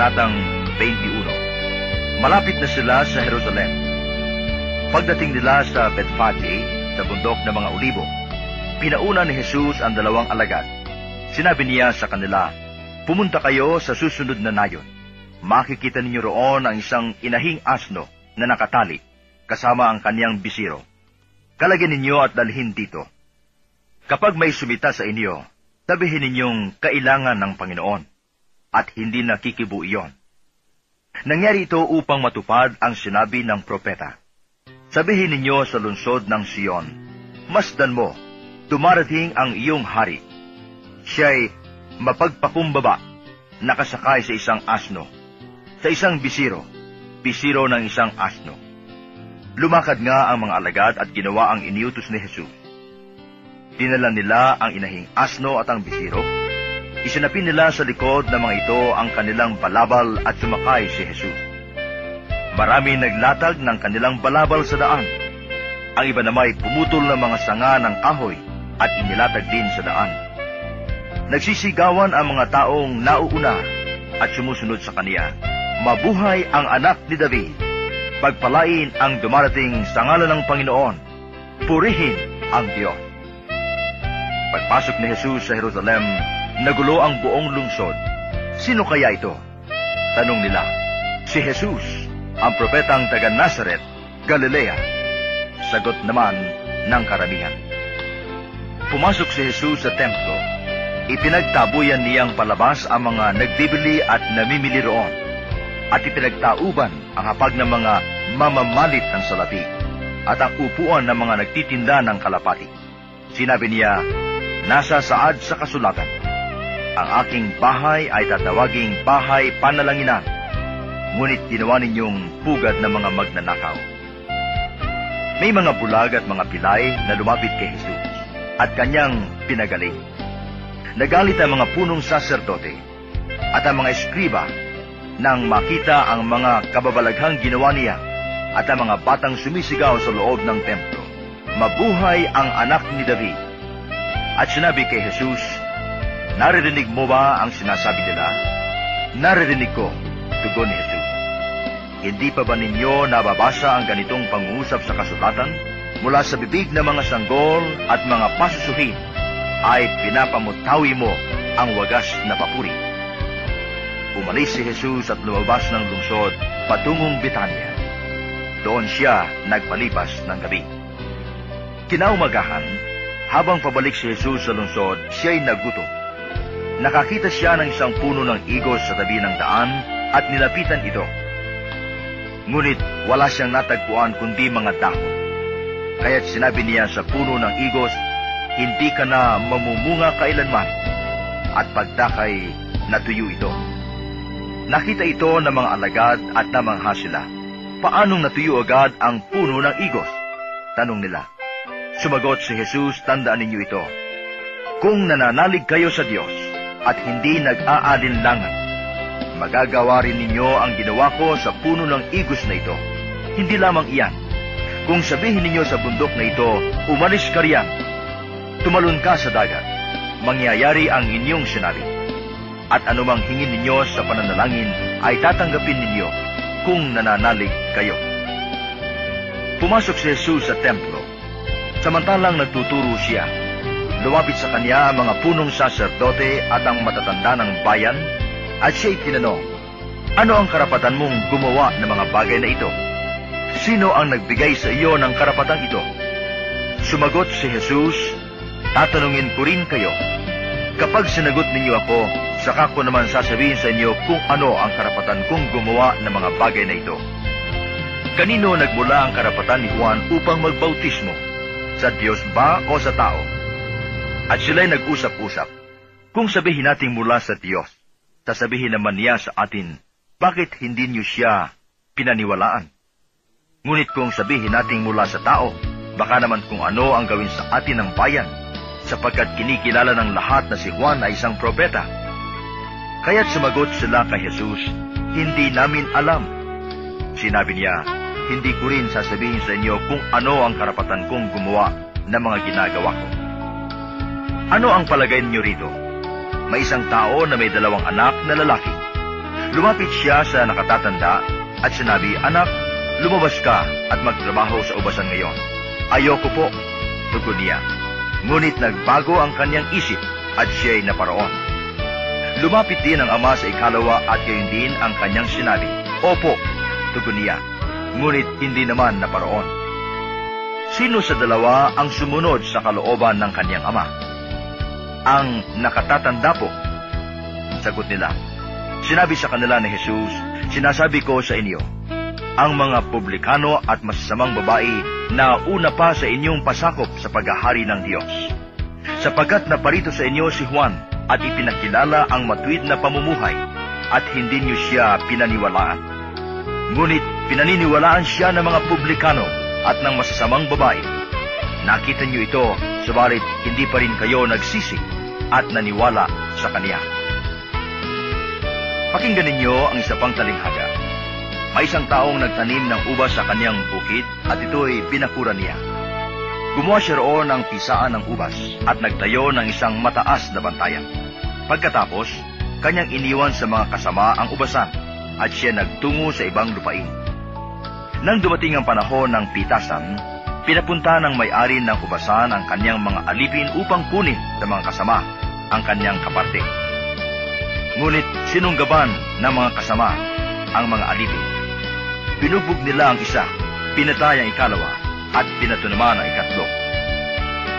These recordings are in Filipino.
Kabanatang 21 Malapit na sila sa Jerusalem. Pagdating nila sa Bethphage, sa bundok ng mga olibo, pinauna ni Jesus ang dalawang alagad. Sinabi niya sa kanila, Pumunta kayo sa susunod na nayon. Makikita ninyo roon ang isang inahing asno na nakatali, kasama ang kaniyang bisiro. Kalagyan ninyo at dalhin dito. Kapag may sumita sa inyo, sabihin ninyong kailangan ng Panginoon at hindi nakikibu iyon. Nangyari ito upang matupad ang sinabi ng propeta. Sabihin ninyo sa lungsod ng Siyon, Masdan mo, dumarating ang iyong hari. Siya'y mapagpakumbaba, nakasakay sa isang asno, sa isang bisiro, bisiro ng isang asno. Lumakad nga ang mga alagad at ginawa ang iniutos ni Jesus. Dinala nila ang inahing asno at ang bisiro. Isinapin nila sa likod ng mga ito ang kanilang balabal at sumakay si Jesus. Marami naglatag ng kanilang balabal sa daan. Ang iba namay pumutol ng mga sanga ng kahoy at inilatag din sa daan. Nagsisigawan ang mga taong nauuna at sumusunod sa kaniya. Mabuhay ang anak ni David. Pagpalain ang dumarating sa ngalan ng Panginoon. Purihin ang Diyos. Pagpasok ni Jesus sa Jerusalem, nagulo ang buong lungsod. Sino kaya ito? Tanong nila. Si Jesus, ang propetang taga Nazareth, Galilea. Sagot naman ng karamihan. Pumasok si Jesus sa templo. Ipinagtabuyan niyang palabas ang mga nagbibili at namimili roon. At ipinagtauban ang hapag ng mga mamamalit ng salapi at ang upuan ng mga nagtitinda ng kalapati. Sinabi niya, Nasa saad sa kasulatan, ang aking bahay ay tatawaging bahay panalanginan, ngunit ginawa ninyong pugad ng mga magnanakaw. May mga bulag at mga pilay na lumapit kay Jesus at kanyang pinagaling. Nagalit ang mga punong saserdote at ang mga eskriba nang makita ang mga kababalaghang ginawa niya at ang mga batang sumisigaw sa loob ng templo. Mabuhay ang anak ni David. At sinabi kay Jesus, Naririnig mo ba ang sinasabi nila? Naririnig ko, tugon ni Jesus. Hindi pa ba ninyo nababasa ang ganitong pangungusap sa kasulatan? Mula sa bibig ng mga sanggol at mga pasusuhin ay pinapamutawi mo ang wagas na papuri. Umalis si Jesus at lumabas ng lungsod patungong Bitanya. Doon siya nagpalipas ng gabi. Kinaumagahan, habang pabalik si Jesus sa lungsod, siya'y nagutom. Nakakita siya ng isang puno ng igos sa tabi ng daan at nilapitan ito. Ngunit wala siyang natagpuan kundi mga dahon. Kaya't sinabi niya sa puno ng igos, hindi ka na mamumunga kailanman at pagdakay natuyo ito. Nakita ito ng mga alagad at namangha sila. Paanong natuyo agad ang puno ng igos? Tanong nila. Sumagot si Jesus, tandaan ninyo ito. Kung nananalig kayo sa Diyos at hindi nag-aalinlangan, magagawa rin ninyo ang ginawa ko sa puno ng igos na ito. Hindi lamang iyan. Kung sabihin ninyo sa bundok na ito, umalis ka riyan, tumalon ka sa dagat, mangyayari ang inyong sinabi. At anumang hingin ninyo sa pananalangin ay tatanggapin ninyo kung nananalig kayo. Pumasok si Jesus sa templo. Samantalang nagtuturo siya, lumapit sa kanya ang mga punong saserdote at ang matatanda ng bayan at siya'y tinanong, Ano ang karapatan mong gumawa ng mga bagay na ito? Sino ang nagbigay sa iyo ng karapatang ito? Sumagot si Jesus, Tatanungin ko rin kayo. Kapag sinagot ninyo ako, saka ko naman sasabihin sa inyo kung ano ang karapatan kong gumawa ng mga bagay na ito. Kanino nagmula ang karapatan ni Juan upang magbautismo? Sa Diyos ba o sa tao? At sila'y nag-usap-usap. Kung sabihin natin mula sa Diyos, sasabihin naman niya sa atin, bakit hindi niyo siya pinaniwalaan? Ngunit kung sabihin natin mula sa tao, baka naman kung ano ang gawin sa atin ng bayan, sapagkat kinikilala ng lahat na si Juan ay isang propeta. Kaya't sumagot sila kay Jesus, hindi namin alam. Sinabi niya, hindi ko rin sasabihin sa inyo kung ano ang karapatan kong gumawa ng mga ginagawa ko. Ano ang palagay niyo rito? May isang tao na may dalawang anak na lalaki. Lumapit siya sa nakatatanda at sinabi, Anak, lumabas ka at magtrabaho sa ubasan ngayon. Ayoko po, tugon niya. Ngunit nagbago ang kanyang isip at siya'y naparoon. Lumapit din ang ama sa ikalawa at gayon din ang kanyang sinabi, Opo, tugon niya. Ngunit hindi naman naparoon. Sino sa dalawa ang sumunod sa kalooban ng kanyang ama? Ang nakatatanda po. Sagot nila, sinabi sa kanila ni Jesus, sinasabi ko sa inyo, ang mga publikano at masasamang babae na una pa sa inyong pasakop sa paghahari ng Diyos. Sapagkat naparito sa inyo si Juan at ipinakilala ang matuwid na pamumuhay at hindi niyo siya pinaniwalaan. Ngunit pinaniniwalaan siya ng mga publikano at ng masasamang babae. Nakita niyo ito, subalit hindi pa rin kayo nagsisi at naniwala sa Kanya. Pakinggan ninyo ang isa pang talinghaga. May isang taong nagtanim ng ubas sa kanyang bukid at ito'y binakura niya. Gumawa siya roon ng pisaan ng ubas at nagtayo ng isang mataas na bantayan. Pagkatapos, kanyang iniwan sa mga kasama ang ubasan at siya nagtungo sa ibang lupain. Nang dumating ang panahon ng pitasan, pinapunta ng may-ari ng ubasan ang kanyang mga alipin upang kunin ng mga kasama ang kanyang kaparte. Ngunit sinunggaban ng mga kasama ang mga alipin. Binugbog nila ang isa, pinatay ang ikalawa, at pinato naman ang ikatlo.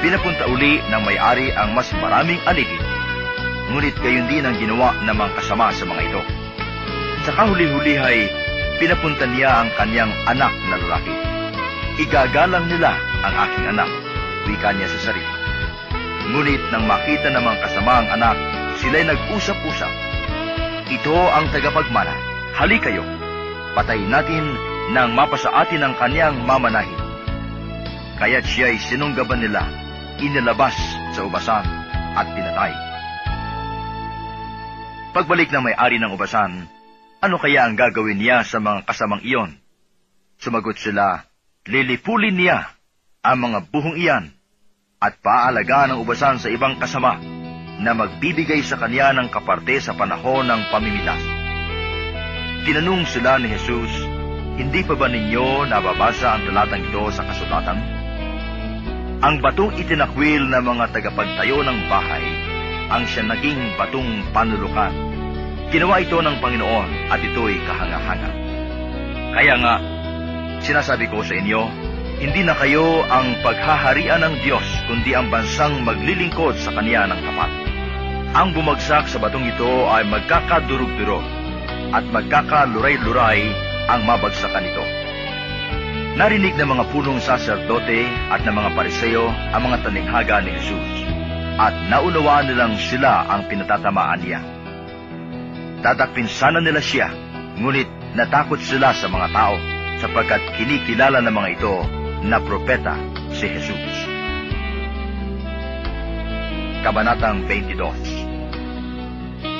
Pinapunta uli ng may-ari ang mas maraming alipin. Ngunit gayon din ang ginawa ng mga kasama sa mga ito. Sa kahuli-huli ay pinapunta niya ang kanyang anak na lalaki. Igagalang nila ang aking anak, wika niya sa sarili. Ngunit nang makita ng mga kasama ang anak, sila'y nag-usap-usap. Ito ang tagapagmana. Hali kayo. Patayin natin nang mapasa atin ang kanyang mamanahin. Kaya't siya'y sinunggaban nila, inilabas sa ubasan at pinatay. Pagbalik ng may-ari ng ubasan, ano kaya ang gagawin niya sa mga kasamang iyon? Sumagot sila, lilipulin niya ang mga buhong iyan at paalagaan ng ubasan sa ibang kasama na magbibigay sa kanya ng kaparte sa panahon ng pamimitas. Tinanong sila ni Jesus, hindi pa ba ninyo nababasa ang talatang ito sa kasulatan? Ang batong itinakwil ng mga tagapagtayo ng bahay ang siya naging batong panulukan. Ginawa ito ng Panginoon at ito'y kahanga-hanga. Kaya nga, sinasabi ko sa inyo, hindi na kayo ang paghaharian ng Diyos, kundi ang bansang maglilingkod sa Kanya ng tapat. Ang bumagsak sa batong ito ay magkakadurog-durog at magkakaluray-luray ang mabagsakan nito. Narinig ng mga punong saserdote at ng mga pariseo ang mga taninghaga ni Jesus at naunawaan nilang sila ang pinatatamaan niya. Tatakpin sana nila siya, ngunit natakot sila sa mga tao sapagkat kinikilala ng mga ito na propeta si Jesus. Kabanatang 22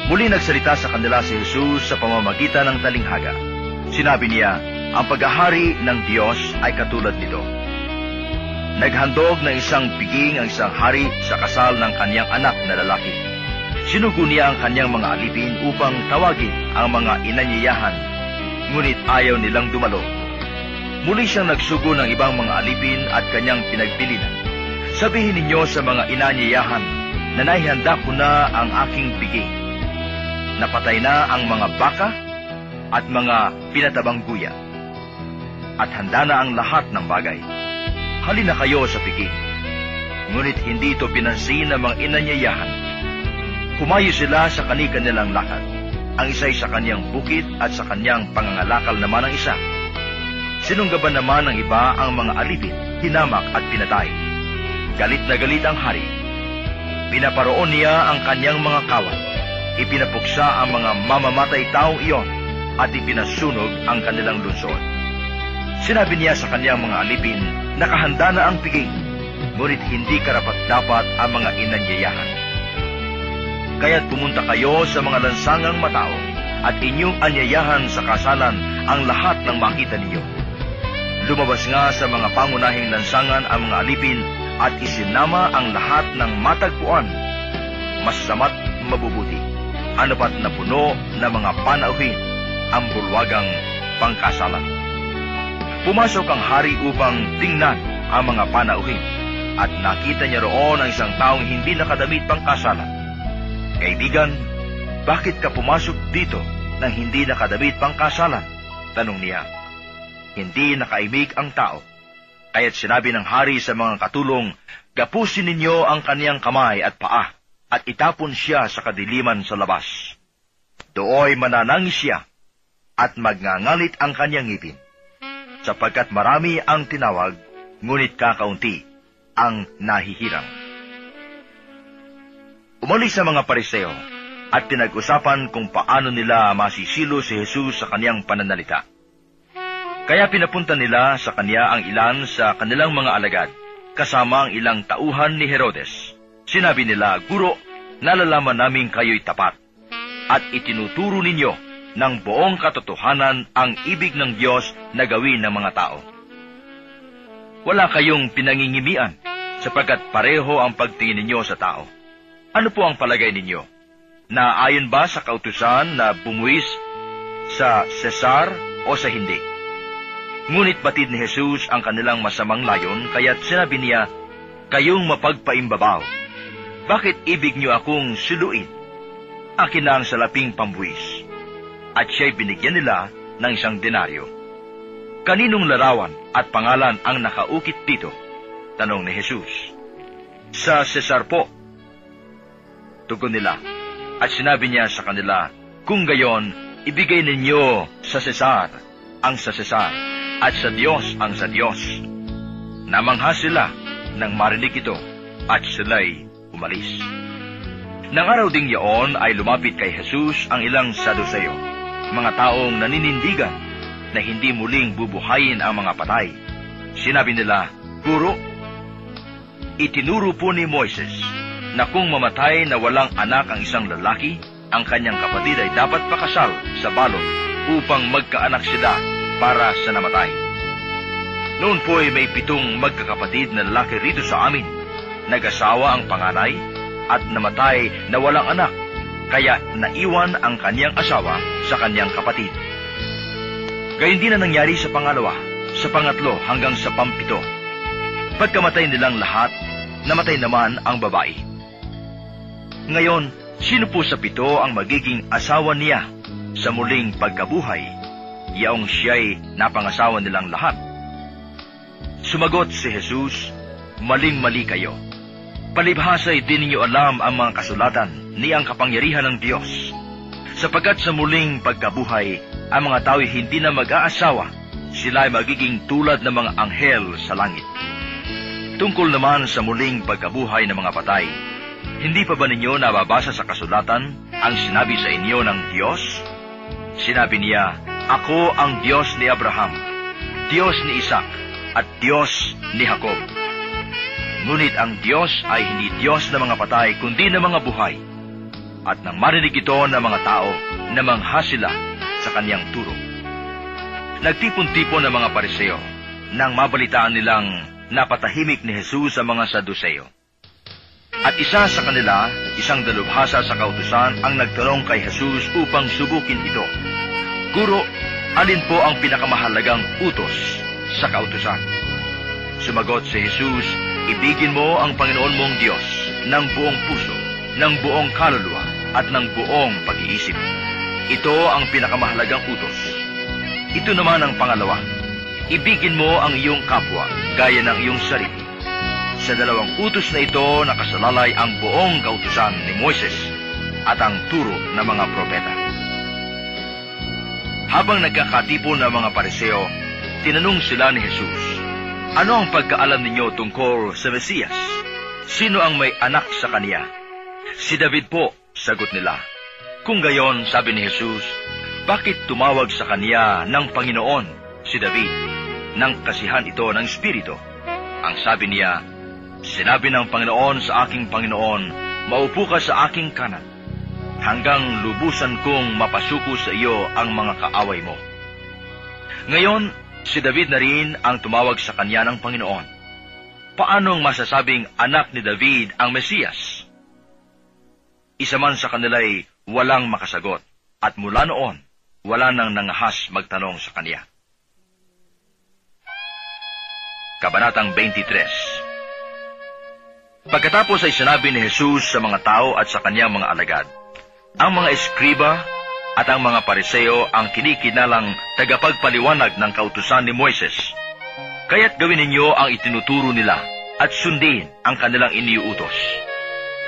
Muli nagsalita sa kanila si Jesus sa pamamagitan ng talinghaga. Sinabi niya, ang paghahari ng Diyos ay katulad nito. Naghandog ng isang piging ang isang hari sa kasal ng kanyang anak na lalaki. Sinugo niya ang kanyang mga alipin upang tawagin ang mga inanyayahan, ngunit ayaw nilang dumalo. Muli siyang nagsugo ng ibang mga alipin at kanyang pinagpilinan. Sabihin ninyo sa mga inanyayahan na naihanda ko na ang aking biging. Napatay na ang mga baka at mga pinatabang guya. At handa na ang lahat ng bagay. Halina kayo sa piging. Ngunit hindi ito pinansin ng mga inanyayahan. Humayo sila sa kani-kanilang lakad. Ang isa'y sa kanyang bukid at sa kanyang pangangalakal naman ang isa. Sinunggaban naman ng iba ang mga alipin, hinamak at pinatay. Galit na galit ang hari. Pinaparoon niya ang kanyang mga kawat. Ipinapuksa ang mga mamamatay taong iyon at ipinasunog ang kanilang lungsod. Sinabi niya sa kanyang mga alipin, nakahanda na ang piging, ngunit hindi karapat-dapat ang mga inanyayahan. Kaya't pumunta kayo sa mga lansangang matao at inyong anyayahan sa kasalan ang lahat ng makita ninyo. Lumabas nga sa mga pangunahing lansangan ang mga alipin at isinama ang lahat ng matagpuan. Masama't mabubuti. Ano pat na puno na mga panauhin ang bulwagang pangkasalan. Pumasok ang hari upang tingnan ang mga panauhin at nakita niya roon ang isang taong hindi nakadamit pangkasalan. Kaibigan, bakit ka pumasok dito nang hindi nakadamit pangkasalan? Tanong niya. Hindi nakaimik ang tao. Kaya't sinabi ng hari sa mga katulong, Gapusin ninyo ang kaniyang kamay at paa at itapon siya sa kadiliman sa labas. Dooy mananangis siya at magngangalit ang kanyang ngipin, sapagkat marami ang tinawag, ngunit kakaunti ang nahihirang. Umalis sa mga pariseo at pinag-usapan kung paano nila masisilo si Jesus sa kaniyang pananalita. Kaya pinapunta nila sa kanya ang ilan sa kanilang mga alagad, kasama ang ilang tauhan ni Herodes. Sinabi nila, Guro, nalalaman namin kayo'y tapat, at itinuturo ninyo ng buong katotohanan ang ibig ng Diyos na gawin ng mga tao. Wala kayong pinangingimian, sapagkat pareho ang pagtingin ninyo sa tao. Ano po ang palagay ninyo? Na ayon ba sa kautusan na bumuwis sa Cesar o sa hindi? Ngunit batid ni Jesus ang kanilang masamang layon, kaya't sinabi niya, Kayong mapagpaimbabaw, bakit ibig niyo akong suluin? Akin na ang salaping pambuwis. At siya'y binigyan nila ng isang denaryo. Kaninong larawan at pangalan ang nakaukit dito? Tanong ni Jesus. Sa Cesar po. Tugon nila. At sinabi niya sa kanila, Kung gayon, ibigay ninyo sa Cesar ang sa Cesar at sa Diyos ang sa Diyos. Namangha sila nang marinig ito at sila'y umalis. Nang araw ding yaon ay lumapit kay Jesus ang ilang Saduseo, mga taong naninindigan na hindi muling bubuhayin ang mga patay. Sinabi nila, Guro, itinuro po ni Moises na kung mamatay na walang anak ang isang lalaki, ang kanyang kapatid ay dapat pakasal sa balot upang magkaanak sila para sa namatay. Noon po ay may pitong magkakapatid na lalaki rito sa amin. Nag-asawa ang panganay at namatay na walang anak, kaya naiwan ang kanyang asawa sa kanyang kapatid. Gayun din na nangyari sa pangalawa, sa pangatlo hanggang sa pampito. Pagkamatay nilang lahat, namatay naman ang babae. Ngayon, sino po sa pito ang magiging asawa niya sa muling pagkabuhay, yaong siya'y napangasawa nilang lahat? Sumagot si Jesus, Maling-mali kayo. Palibhasay din ninyo alam ang mga kasulatan ni ang kapangyarihan ng Diyos. Sapagkat sa muling pagkabuhay, ang mga tao'y hindi na mag-aasawa, sila ay magiging tulad ng mga anghel sa langit. Tungkol naman sa muling pagkabuhay ng mga patay, hindi pa ba ninyo nababasa sa kasulatan ang sinabi sa inyo ng Diyos? Sinabi niya, Ako ang Diyos ni Abraham, Diyos ni Isaac, at Diyos ni Jacob. Ngunit ang Diyos ay hindi Diyos ng mga patay, kundi ng mga buhay. At nang marinig ito ng mga tao, namangha sila sa kanyang turo. Nagtipon-tipon ng mga pariseo nang mabalitaan nilang napatahimik ni Jesus sa mga Saduseo. At isa sa kanila, isang dalubhasa sa kautusan, ang nagtanong kay Jesus upang subukin ito. Guro, alin po ang pinakamahalagang utos sa kautusan? Sumagot si Jesus, ibigin mo ang Panginoon mong Diyos ng buong puso, ng buong kaluluwa, at ng buong pag-iisip. Ito ang pinakamahalagang utos. Ito naman ang pangalawa. Ibigin mo ang iyong kapwa, gaya ng iyong sarili. Sa dalawang utos na ito nakasalalay ang buong kautusan ni Moises at ang turo ng mga propeta. Habang nagkakatipon ng mga pariseo, tinanong sila ni Jesus, Ano ang pagkaalam ninyo tungkol sa Mesiyas? Sino ang may anak sa kaniya? Si David po, sagot nila. Kung gayon, sabi ni Jesus, bakit tumawag sa kaniya ng Panginoon si David? Nang kasihan ito ng Espiritu. Ang sabi niya, Sinabi ng Panginoon sa aking Panginoon, Maupo ka sa aking kanan, hanggang lubusan kong mapasuko sa iyo ang mga kaaway mo. Ngayon, si David na rin ang tumawag sa kanya ng Panginoon. Paanong masasabing anak ni David ang Mesiyas? Isa man sa kanila'y walang makasagot, at mula noon, wala nang nangahas magtanong sa kanya. Kabanatang 23 Pagkatapos ay sinabi ni Jesus sa mga tao at sa kanyang mga alagad, ang mga eskriba at ang mga pariseo ang kinikinalang tagapagpaliwanag ng kautusan ni Moises. Kaya't gawin ninyo ang itinuturo nila at sundin ang kanilang iniuutos.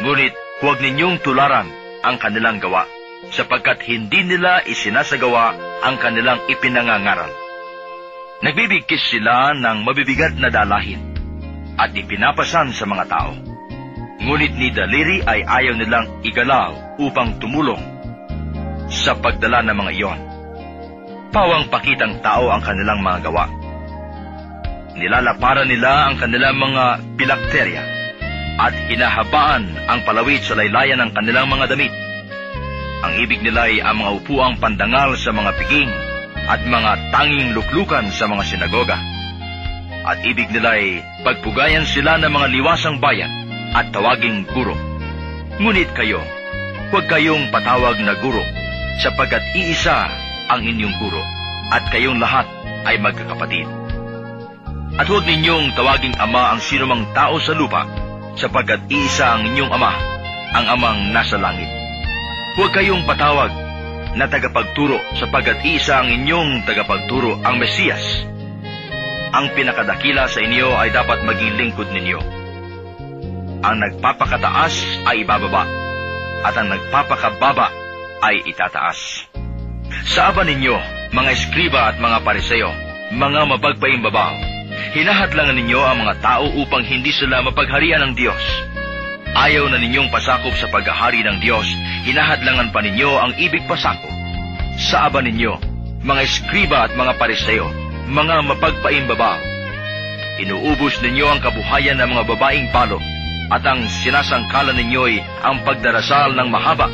Ngunit huwag ninyong tularan ang kanilang gawa, sapagkat hindi nila isinasagawa ang kanilang ipinangangaral. Nagbibigkis sila ng mabibigat na dalahin at ipinapasan sa mga tao. Ngunit ni Daliri ay ayaw nilang igalaw upang tumulong sa pagdala ng mga iyon. Pawang pakitang tao ang kanilang mga gawa. Nilalaparan nila ang kanilang mga pilakterya at hinahabaan ang palawit sa laylayan ng kanilang mga damit. Ang ibig nila ay ang mga upuang pandangal sa mga piging at mga tanging luklukan sa mga sinagoga. At ibig nila ay pagpugayan sila ng mga liwasang bayan at tawaging guro. Ngunit kayo, huwag kayong patawag na guro, sapagkat iisa ang inyong guro, at kayong lahat ay magkakapatid. At huwag ninyong tawaging ama ang sinumang tao sa lupa, sapagkat iisa ang inyong ama, ang amang nasa langit. Huwag kayong patawag na tagapagturo sapagkat isa ang inyong tagapagturo, ang Mesiyas. Ang pinakadakila sa inyo ay dapat maging lingkod ninyo. Ang nagpapakataas ay ibababa, at ang nagpapakababa ay itataas. Sa aba ninyo, mga eskriba at mga pariseo, mga mapagpaimbabaw, hinahadlangan ninyo ang mga tao upang hindi sila mapagharian ng Diyos. Ayaw na ninyong pasakop sa paghahari ng Diyos, hinahadlangan pa ninyo ang ibig pasakop. Sa aba ninyo, mga eskriba at mga pariseo, mga mapagpaimbabaw, inuubos ninyo ang kabuhayan ng mga babaeng palo, at ang sinasangkalan ninyo'y ang pagdarasal ng mahaba,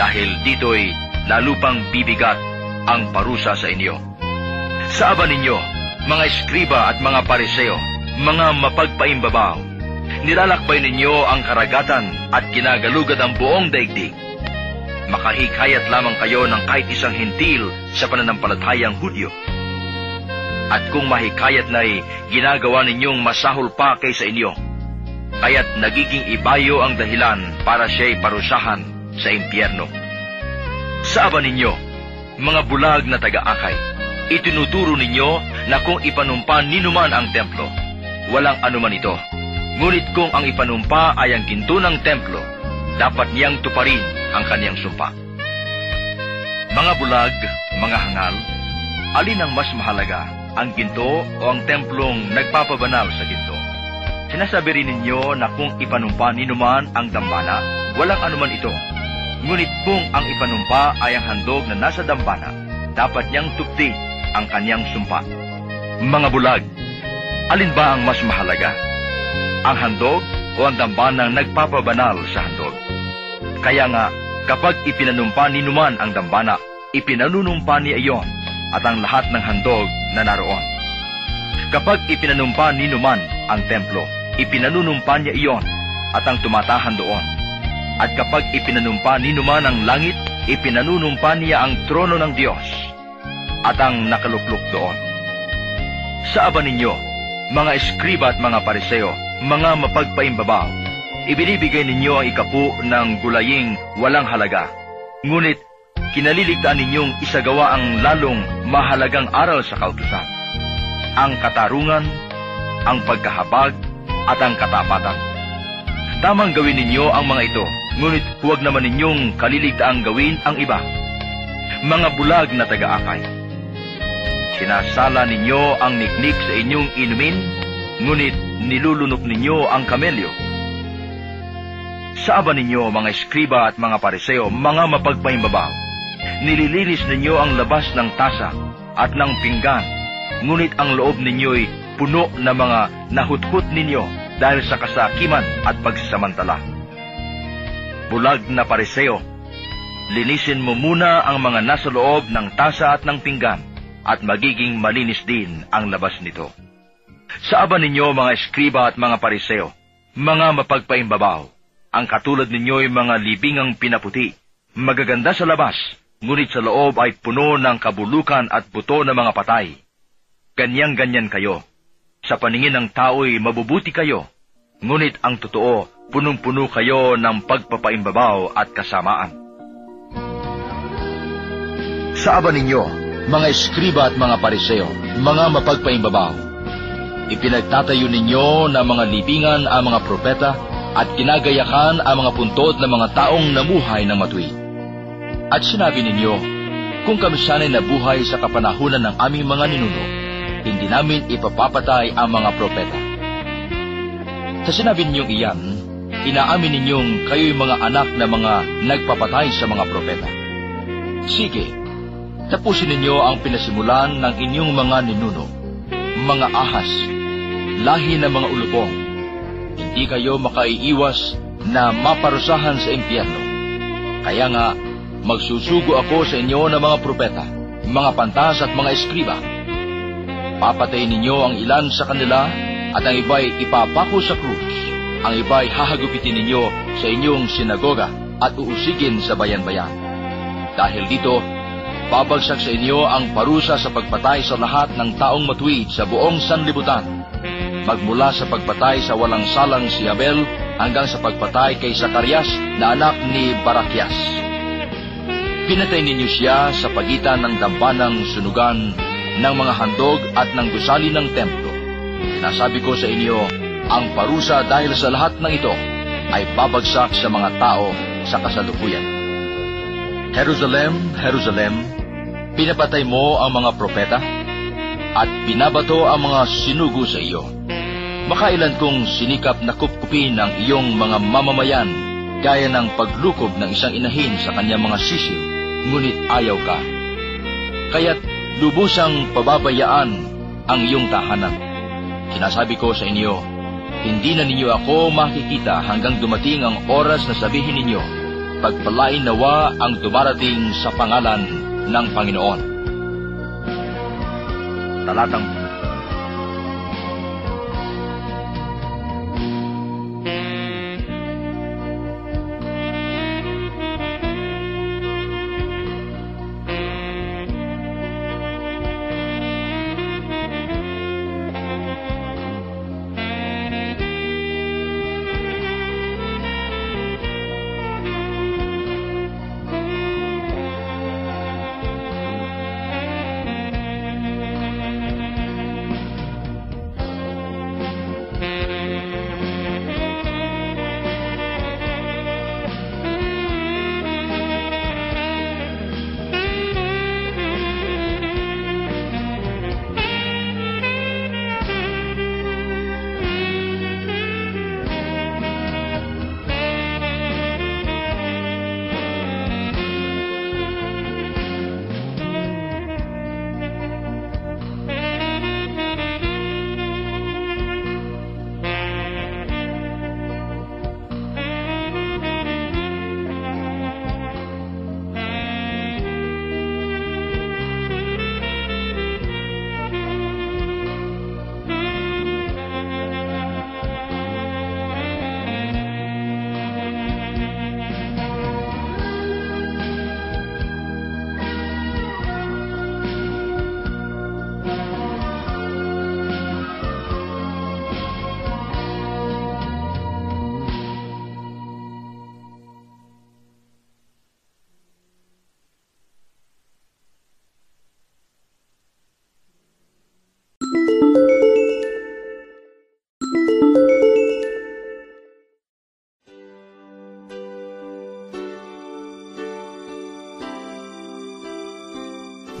dahil dito'y lalupang bibigat ang parusa sa inyo. Sa aba ninyo, mga eskriba at mga pariseo, mga mapagpaimbabaw, nilalakbay ninyo ang karagatan at kinagalugad ang buong daigdig. Makahikayat lamang kayo ng kahit isang hintil sa pananampalatayang Hudyo. At kung mahikayat na'y ginagawa ninyong masahol pa kaysa inyo, kaya't nagiging ibayo ang dahilan para siya'y parusahan sa impyerno. Sa aba ninyo, mga bulag na taga-akay, itinuturo ninyo na kung ipanumpa ninuman ang templo, walang anuman ito. Ngunit kung ang ipanumpa ay ang ginto ng templo, dapat niyang tuparin ang kaniyang sumpa. Mga bulag, mga hangal, alin ang mas mahalaga, ang ginto o ang templong nagpapabanal sa ginto? Sinasabi rin ninyo na kung ipanumpa ninuman ang dambana, walang anuman ito. Ngunit kung ang ipanumpa ay ang handog na nasa dambana, dapat niyang tupti ang kanyang sumpa. Mga bulag, alin ba ang mas mahalaga? Ang handog o ang dambanang nagpapabanal sa handog? Kaya nga, kapag ipinanumpa ni Numan ang dambana, ipinanunumpa ni Ayon at ang lahat ng handog na naroon. Kapag ipinanumpa ni Numan ang templo, ipinanunumpa niya iyon at ang tumatahan doon. At kapag ipinanumpa ni Numan ang langit, ipinanunumpa niya ang trono ng Diyos at ang nakaluklok doon. Sa aba ninyo, mga eskriba at mga pariseo, mga mapagpaimbabaw, ibinibigay ninyo ang ikapu ng gulaying walang halaga. Ngunit, kinaliligtaan ninyong isagawa ang lalong mahalagang aral sa kautusan. Ang katarungan, ang pagkahabag, at ang katapatan. Tamang gawin ninyo ang mga ito, ngunit huwag naman ninyong kaliligtaang gawin ang iba. Mga bulag na taga-akay, Sinasala ninyo ang niknik sa inyong inumin, ngunit nilulunok ninyo ang kamelyo. Sa aba ninyo, mga eskriba at mga pariseo, mga mapagpaimbabaw, nililinis ninyo ang labas ng tasa at ng pinggan, ngunit ang loob ninyo'y puno na mga nahuthut ninyo dahil sa kasakiman at pagsasamantala. Bulag na pariseo, linisin mo muna ang mga nasa loob ng tasa at ng pinggan, at magiging malinis din ang labas nito. Sa aba ninyo mga eskriba at mga pariseo, mga mapagpaimbabaw, ang katulad ninyo'y mga libingang pinaputi, magaganda sa labas, ngunit sa loob ay puno ng kabulukan at buto ng mga patay. Ganyang-ganyan kayo. Sa paningin ng tao'y mabubuti kayo, ngunit ang totoo, punong-puno kayo ng pagpapaimbabaw at kasamaan. Sa aba ninyo, mga eskriba at mga pariseo, mga mapagpaimbabaw. Ipinagtatayo ninyo na mga libingan ang mga propeta, at ginagayakan ang mga puntod ng mga taong namuhay ng matuwid. At sinabi ninyo, kung kami sana'y nabuhay sa kapanahunan ng aming mga ninuno, hindi namin ipapapatay ang mga propeta. Sa sinabi ninyong iyan, inaamin ninyong kayo'y mga anak na mga nagpapatay sa mga propeta. Sige, tapusin ninyo ang pinasimulan ng inyong mga ninuno, mga ahas, lahi ng mga ulupong. Hindi kayo makaiiwas na maparusahan sa impyerno. Kaya nga, magsusugo ako sa inyo ng mga propeta, mga pantas at mga eskriba. Papatayin ninyo ang ilan sa kanila at ang iba'y ipapako sa krus. Ang iba'y hahagupitin ninyo sa inyong sinagoga at uusigin sa bayan-bayan. Dahil dito, babagsak sa inyo ang parusa sa pagpatay sa lahat ng taong matuwid sa buong sanlibutan. Magmula sa pagpatay sa walang salang si Abel hanggang sa pagpatay kay Zacarias na anak ni Barakias. Pinatay ninyo siya sa pagitan ng dampanang sunugan ng mga handog at ng gusali ng templo. Sinasabi ko sa inyo, ang parusa dahil sa lahat ng ito ay babagsak sa mga tao sa kasalukuyan. Jerusalem, Jerusalem, pinapatay mo ang mga propeta at binabato ang mga sinugo sa iyo. Makailan kong sinikap na kupkupin ang iyong mga mamamayan gaya ng paglukob ng isang inahin sa kanyang mga sisiw, ngunit ayaw ka. Kaya't lubusang pababayaan ang iyong tahanan. Sinasabi ko sa inyo, hindi na ninyo ako makikita hanggang dumating ang oras na sabihin ninyo, pagpalain nawa ang dumarating sa pangalan ng Panginoon. Talatang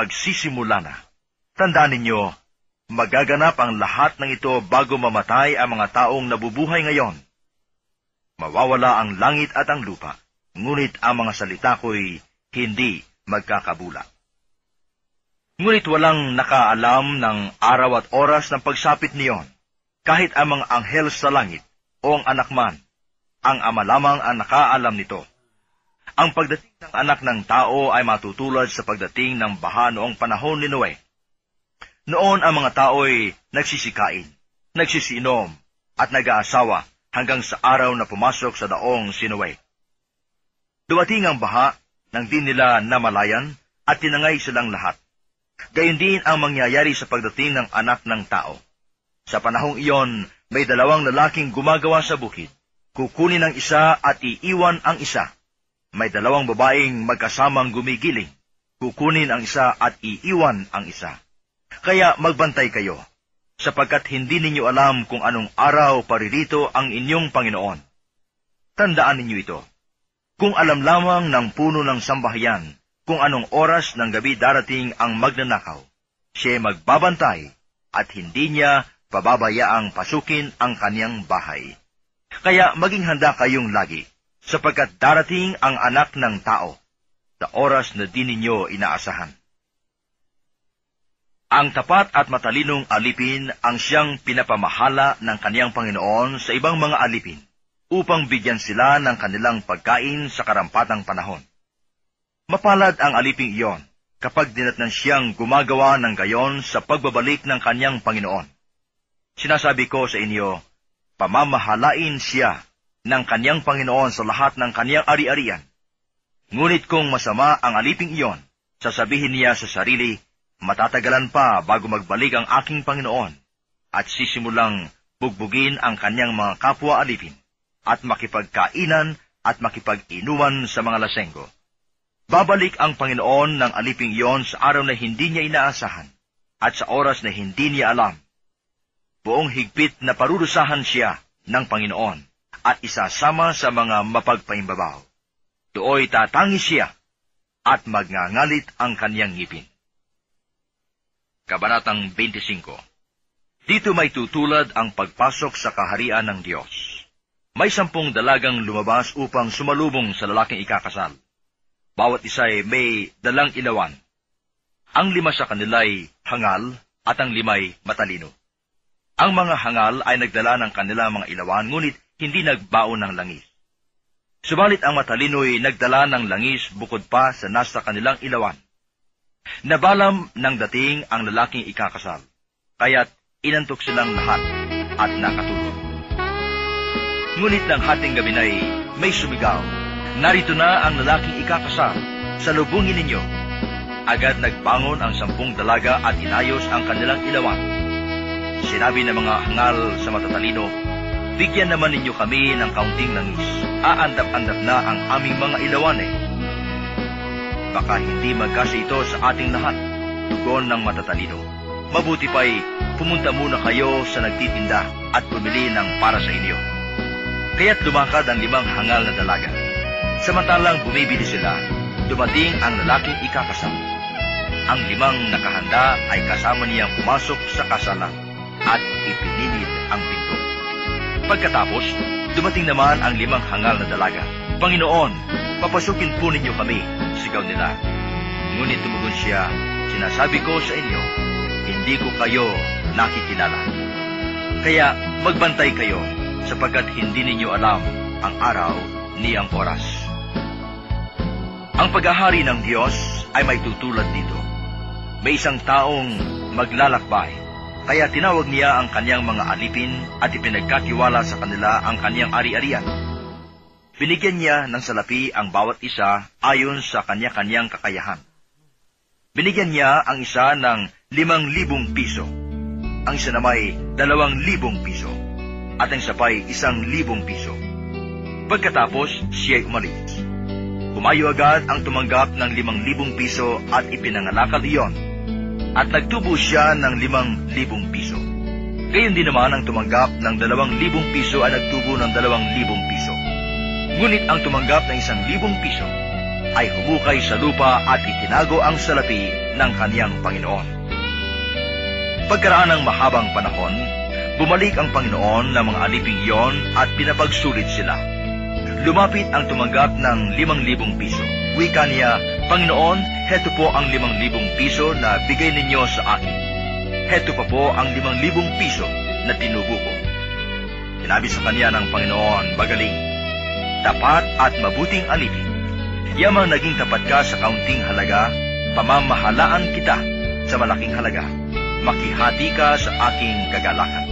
Magsisimula na. Tandaan ninyo, magaganap ang lahat ng ito bago mamatay ang mga taong nabubuhay ngayon. Mawawala ang langit at ang lupa, ngunit ang mga salita ko'y hindi magkakabula. Ngunit walang nakaalam ng araw at oras ng pagsapit niyon, kahit ang mga anghel sa langit o ang anak man, ang ama lamang ang nakaalam nito. Ang pagdating ng anak ng tao ay matutulad sa pagdating ng baha noong panahon ni Noe. Noon ang mga tao'y nagsisikain, nagsisinom, at nag-aasawa hanggang sa araw na pumasok sa daong si Noe. Dumating ang baha nang di nila namalayan at tinangay silang lahat. Gayon din ang mangyayari sa pagdating ng anak ng tao. Sa panahong iyon, may dalawang lalaking gumagawa sa bukid. Kukunin ang isa at iiwan ang isa may dalawang babaeng magkasamang gumigiling. Kukunin ang isa at iiwan ang isa. Kaya magbantay kayo, sapagkat hindi ninyo alam kung anong araw paririto ang inyong Panginoon. Tandaan ninyo ito. Kung alam lamang ng puno ng sambahayan kung anong oras ng gabi darating ang magnanakaw, siya magbabantay at hindi niya pababayaang pasukin ang kaniyang bahay. Kaya maging handa kayong lagi sapagkat darating ang anak ng tao sa oras na di ninyo inaasahan. Ang tapat at matalinong alipin ang siyang pinapamahala ng kaniyang Panginoon sa ibang mga alipin upang bigyan sila ng kanilang pagkain sa karampatang panahon. Mapalad ang aliping iyon kapag dinatnan siyang gumagawa ng gayon sa pagbabalik ng kaniyang Panginoon. Sinasabi ko sa inyo, pamamahalain siya ng kanyang Panginoon sa lahat ng kanyang ari-arian. Ngunit kung masama ang aliping iyon, sasabihin niya sa sarili, matatagalan pa bago magbalik ang aking Panginoon, at sisimulang bugbugin ang kanyang mga kapwa alipin, at makipagkainan at makipag-inuman sa mga lasenggo. Babalik ang Panginoon ng aliping iyon sa araw na hindi niya inaasahan, at sa oras na hindi niya alam. Buong higpit na parurusahan siya ng Panginoon at isasama sa mga mapagpaimbabaw. Dooy tatangi siya at magngangalit ang kanyang ngipin. Kabanatang 25 Dito may tutulad ang pagpasok sa kaharian ng Diyos. May sampung dalagang lumabas upang sumalubong sa lalaking ikakasal. Bawat isa ay may dalang ilawan. Ang lima sa kanila'y hangal at ang limay matalino. Ang mga hangal ay nagdala ng kanila mga ilawan, ngunit hindi nagbaon ng langis. Subalit ang matalino'y nagdala ng langis bukod pa sa nasa kanilang ilawan. Nabalam ng dating ang lalaking ikakasal, kaya't inantok silang lahat at nakatulog. Ngunit ng hating gabi na'y may sumigaw, narito na ang lalaking ikakasal, salubungin ninyo. Agad nagbangon ang sampung dalaga at inayos ang kanilang ilawan. Sinabi ng mga hangal sa matatalino, Bigyan naman ninyo kami ng kaunting langis. Aandap-andap na ang aming mga ilawan eh. Baka hindi magkasi ito sa ating lahat. tugon ng matatalino. Mabuti pa'y pumunta muna kayo sa nagtitinda at bumili ng para sa inyo. Kaya't lumakad ang limang hangal na dalaga. Samantalang bumibili sila, dumating ang lalaking ikakasal. Ang limang nakahanda ay kasama niyang pumasok sa kasalan at ipinilid ang pinto. Pagkatapos, dumating naman ang limang hangal na dalaga. Panginoon, papasukin po ninyo kami, sigaw nila. Ngunit tumugon siya, sinasabi ko sa inyo, hindi ko kayo nakikilala. Kaya magbantay kayo, sapagkat hindi ninyo alam ang araw ni ang oras. Ang paghahari ng Diyos ay may tutulad dito. May isang taong maglalakbay, kaya tinawag niya ang kanyang mga alipin at ipinagkatiwala sa kanila ang kanyang ari-arian. Binigyan niya ng salapi ang bawat isa ayon sa kanya-kanyang kakayahan. Binigyan niya ang isa ng limang libong piso, ang isa na may dalawang libong piso, at ang isa pa'y isang libong piso. Pagkatapos, siya'y umalis. Kumayo agad ang tumanggap ng limang libong piso at ipinangalakal iyon, at nagtubo siya ng limang libong piso. Gayon din naman ang tumanggap ng dalawang libong piso ay nagtubo ng dalawang libong piso. Ngunit ang tumanggap ng isang libong piso ay humukay sa lupa at itinago ang salapi ng kaniyang Panginoon. Pagkaraan ng mahabang panahon, bumalik ang Panginoon ng mga aliping iyon at pinapagsulit sila. Lumapit ang tumanggap ng limang libong piso. Wika niya, Panginoon, heto po ang limang libong piso na bigay ninyo sa akin. Heto pa po ang limang libong piso na tinubo ko. Sinabi sa kanya ng Panginoon, Bagaling, tapat at mabuting alipin. Yamang naging tapat ka sa kaunting halaga, pamamahalaan kita sa malaking halaga. Makihati ka sa aking kagalakan.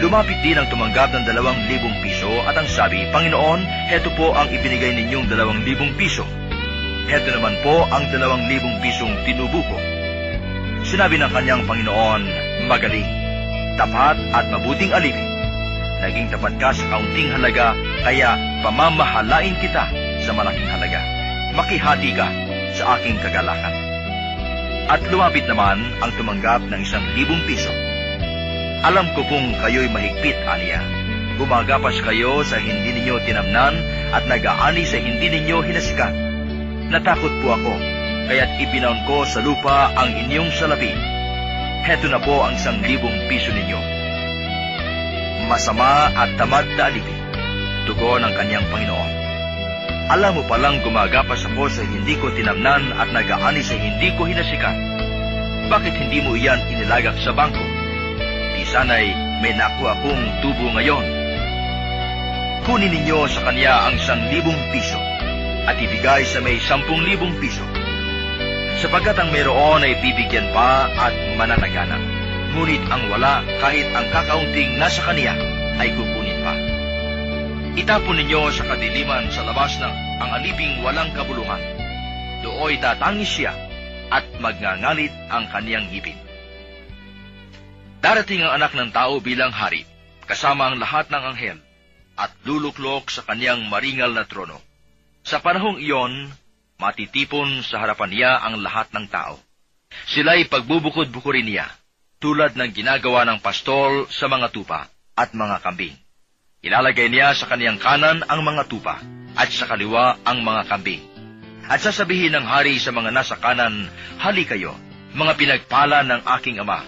Lumapit din ang tumanggap ng dalawang libong piso at ang sabi, Panginoon, heto po ang ibinigay ninyong dalawang libong piso. Heto naman po ang dalawang libong pisong tinubo ko. Sinabi ng kanyang Panginoon, Magaling, tapat at mabuting alipin. Naging tapat ka sa kaunting halaga, kaya pamamahalain kita sa malaking halaga. Makihati ka sa aking kagalakan. At lumapit naman ang tumanggap ng isang libong piso. Alam ko kung kayo'y mahigpit, Aniya. Gumagapas kayo sa hindi ninyo tinamnan at nag-aani sa hindi ninyo hinasikan. Natakot po ako, kaya't ibinaon ko sa lupa ang inyong salapi. Heto na po ang isang libong piso ninyo. Masama at tamad na alipin, tugon ng kanyang Panginoon. Alam mo palang gumagapas ako sa hindi ko tinamnan at nag-aani sa hindi ko hinasikan. Bakit hindi mo iyan inilagak sa bangko? Di sana'y may nakuha kong tubo ngayon. Kunin ninyo sa kanya ang isang libong piso at ibigay sa may sampung libong piso. Sapagkat ang mayroon ay bibigyan pa at mananagana. Ngunit ang wala kahit ang kakaunting nasa kaniya ay kukunin pa. Itapon ninyo sa kadiliman sa labas ng ang aliping walang kabuluhan. Dooy tatangis siya at magngangalit ang kaniyang ngipin. Darating ang anak ng tao bilang hari, kasama ang lahat ng anghel, at luluklok sa kaniyang maringal na trono. Sa panahong iyon, matitipon sa harapan niya ang lahat ng tao. Sila'y pagbubukod-bukurin niya, tulad ng ginagawa ng pastol sa mga tupa at mga kambing. Ilalagay niya sa kaniyang kanan ang mga tupa at sa kaliwa ang mga kambing. At sasabihin ng hari sa mga nasa kanan, Hali kayo, mga pinagpala ng aking ama.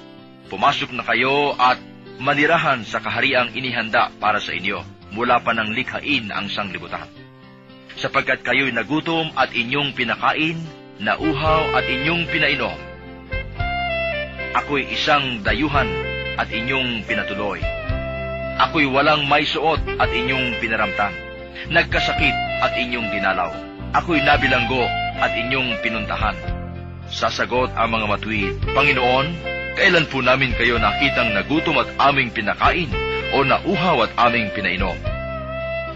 Pumasok na kayo at manirahan sa kahariang inihanda para sa inyo mula pa ng likhain ang sanglibutan. Sapagkat kayo'y nagutom at inyong pinakain, nauhaw at inyong pinainom. Ako'y isang dayuhan at inyong pinatuloy. Ako'y walang may suot at inyong pinaramtan. Nagkasakit at inyong dinalaw. Ako'y nabilanggo at inyong pinuntahan. Sasagot ang mga matuwid, Panginoon, kailan po namin kayo nakitang nagutom at aming pinakain o nauhaw at aming pinainom?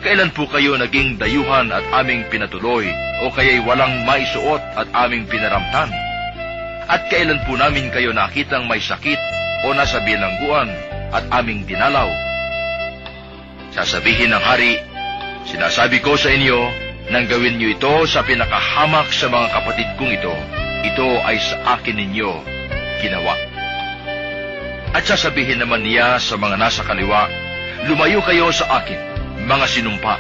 Kailan po kayo naging dayuhan at aming pinatuloy o kaya'y walang maisuot at aming pinaramtan? At kailan po namin kayo nakitang may sakit o nasa bilangguan at aming dinalaw? Sasabihin ng hari, sinasabi ko sa inyo, nang gawin niyo ito sa pinakahamak sa mga kapatid kong ito, ito ay sa akin ninyo ginawa. At sasabihin naman niya sa mga nasa kaliwa, Lumayo kayo sa akin, mga sinumpa.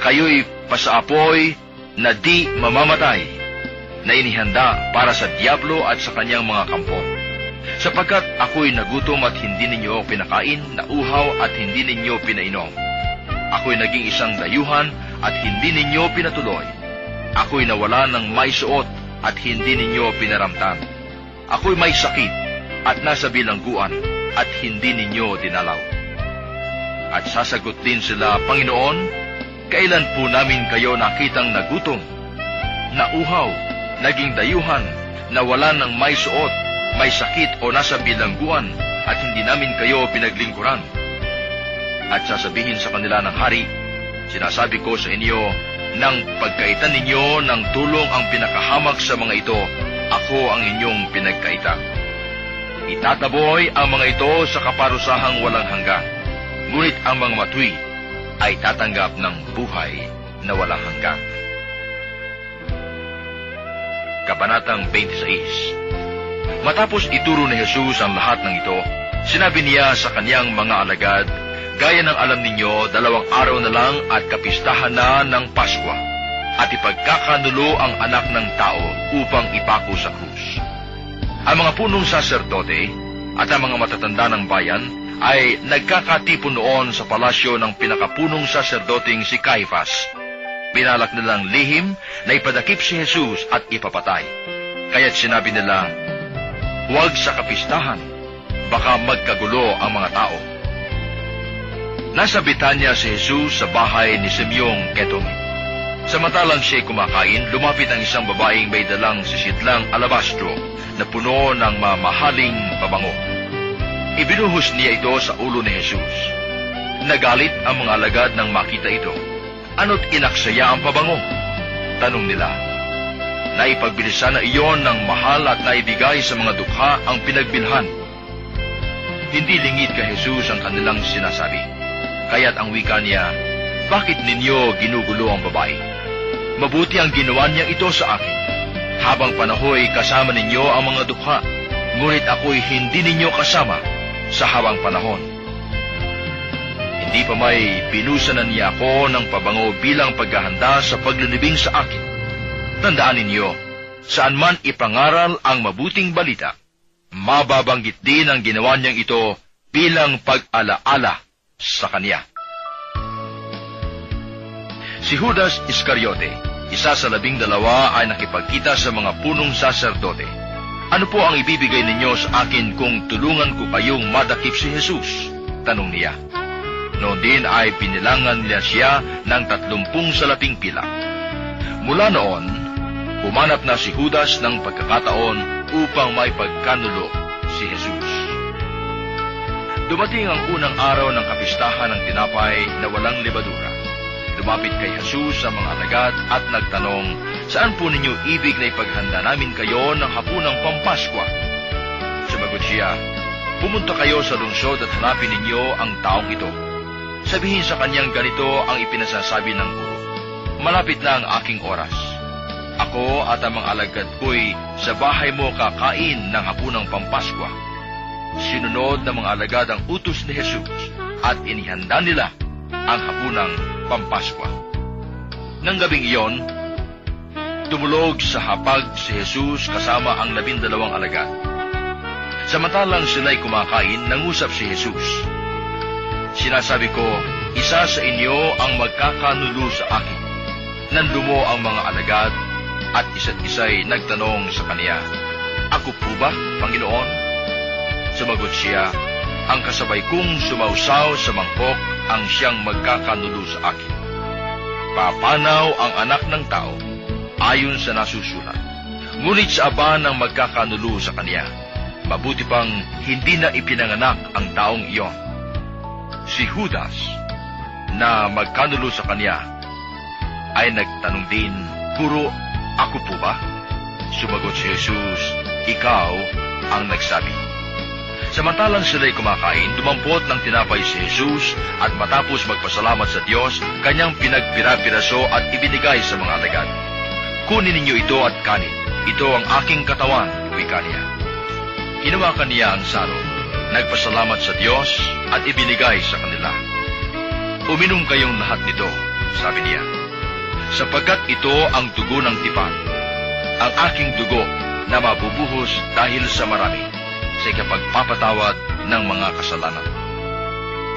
Kayo'y pasaapoy na di mamamatay, na inihanda para sa Diablo at sa kanyang mga kampo. Sapagkat ako'y nagutom at hindi ninyo pinakain, nauhaw at hindi ninyo pinainom. Ako'y naging isang dayuhan at hindi ninyo pinatuloy. Ako'y nawala ng may suot at hindi ninyo pinaramtan. Ako'y may sakit at nasa bilangguan at hindi ninyo dinalaw. At sasagot din sila, Panginoon, kailan po namin kayo nakitang nagutom, nauhaw, naging dayuhan, nawalan ng may suot, may sakit o nasa bilangguan, at hindi namin kayo pinaglingkuran. At sasabihin sa kanila ng hari, sinasabi ko sa inyo, nang pagkaitan ninyo ng tulong ang pinakahamak sa mga ito, ako ang inyong pinagkaita. Itataboy ang mga ito sa kaparusahang walang hanggan, ngunit ang mga matwi ay tatanggap ng buhay na walang hanggan. Kabanatang 26 Matapos ituro ni Jesus ang lahat ng ito, sinabi niya sa kanyang mga alagad, Gaya ng alam ninyo, dalawang araw na lang at kapistahan na ng Paskwa, at ipagkakanulo ang anak ng tao upang ipako sa krus. Ang mga punong saserdote at ang mga matatanda ng bayan ay nagkakatipon noon sa palasyo ng pinakapunong saserdoting si Caiphas. Binalak nilang lihim na ipadakip si Jesus at ipapatay. Kaya't sinabi nila, Huwag sa kapistahan, baka magkagulo ang mga tao. Nasa Bitanya si Jesus sa bahay ni Simeong Ketong. Samantalang siya'y kumakain, lumapit ang isang babaeng may dalang sisidlang alabastro na puno ng mamahaling pabango. Ibinuhos niya ito sa ulo ni Jesus. Nagalit ang mga alagad nang makita ito. Ano't inaksaya ang pabango? Tanong nila. Naipagbilisan na iyon ng mahal at naibigay sa mga dukha ang pinagbilhan. Hindi lingid kay Jesus ang kanilang sinasabi. Kaya't ang wika niya, bakit ninyo ginugulo ang babae? Mabuti ang ginawa niya ito sa akin. Habang panahoy kasama ninyo ang mga dukha, ngunit ako'y hindi ninyo kasama sa habang panahon. Hindi pa may pinusanan niya ako ng pabango bilang paghahanda sa paglilibing sa akin. Tandaan ninyo, saan man ipangaral ang mabuting balita, mababanggit din ang ginawa niyang ito bilang pag-alaala sa kanya. Si Judas Iscariote, isa sa labing dalawa ay nakipagkita sa mga punong saserdote. Ano po ang ibibigay ninyo sa akin kung tulungan ko kayong madakip si Jesus? Tanong niya. Noon din ay pinilangan niya siya ng tatlumpung salaping pila. Mula noon, humanap na si Judas ng pagkakataon upang may pagkanulo si Jesus. Dumating ang unang araw ng kapistahan ng tinapay na walang libadura. Lumapit kay Jesus sa mga alagad at nagtanong, Saan po ninyo ibig na ipaghanda namin kayo ng hapunang pampaskwa? Sumagot siya, Pumunta kayo sa lungsod at hanapin ninyo ang taong ito. Sabihin sa kanyang ganito ang ipinasasabi ng guro. Malapit na ang aking oras. Ako at ang mga alagad ko'y sa bahay mo kakain ng hapunang pampaskwa. Sinunod ng mga alagad ang utos ni Jesus at inihanda nila ang hapunang pampaskwa. Nang gabing iyon, tumulog sa hapag si Jesus kasama ang labindalawang alagad. Samantalang sila'y kumakain, nangusap si Jesus. Sinasabi ko, isa sa inyo ang magkakanulo sa akin. Nanlumo ang mga alagad at isa't isa'y nagtanong sa kaniya, Ako po ba, Panginoon? Sumagot siya, Ang kasabay kong sumausaw sa mangkok ang siyang magkakanulo sa akin. Papanaw ang anak ng tao ayon sa nasusulat. Ngunit sa aba ng magkakanulo sa kaniya, mabuti pang hindi na ipinanganak ang taong iyon. Si Judas, na magkanulo sa kanya, ay nagtanong din, Guro, ako po ba? Sumagot si Jesus, Ikaw ang nagsabi. Samantalang sila'y kumakain, dumampot ng tinapay si Jesus at matapos magpasalamat sa Diyos, kanyang pinagpira-piraso at ibinigay sa mga alagad. Kunin ninyo ito at kanin. ito ang aking katawan, wika niya. Hinawakan niya ang saro, nagpasalamat sa Diyos at ibinigay sa kanila. Uminom kayong lahat nito, sabi niya, sapagkat ito ang dugo ng tipan, ang aking dugo na mabubuhos dahil sa marami sa ikapagpapatawad ng mga kasalanan.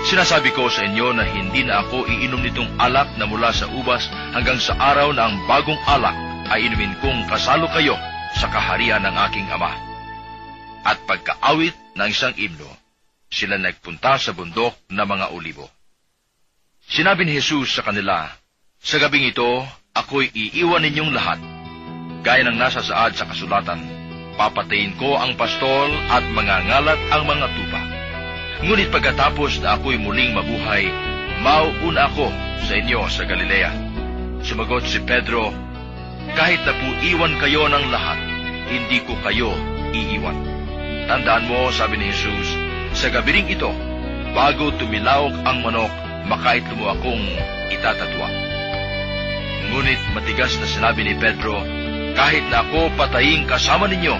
Sinasabi ko sa inyo na hindi na ako iinom nitong alak na mula sa ubas hanggang sa araw na ang bagong alak ay inumin kong kasalo kayo sa kaharian ng aking ama. At pagkaawit ng isang imno, sila nagpunta sa bundok na mga olibo. Sinabi ni Jesus sa kanila, Sa gabing ito, ako'y iiwan ninyong lahat. Gaya ng nasa saad sa kasulatan, papatayin ko ang pastol at mangangalat ang mga tupa. Ngunit pagkatapos na ako'y muling mabuhay, mauuna ako sa inyo sa Galilea. Sumagot si Pedro, Kahit na po iwan kayo ng lahat, hindi ko kayo iiwan. Tandaan mo, sabi ni Jesus, sa gabi ring ito, bago tumilawak ang manok, makait mo akong itatatwa. Ngunit matigas na sinabi ni Pedro, kahit na ako patayin kasama ninyo,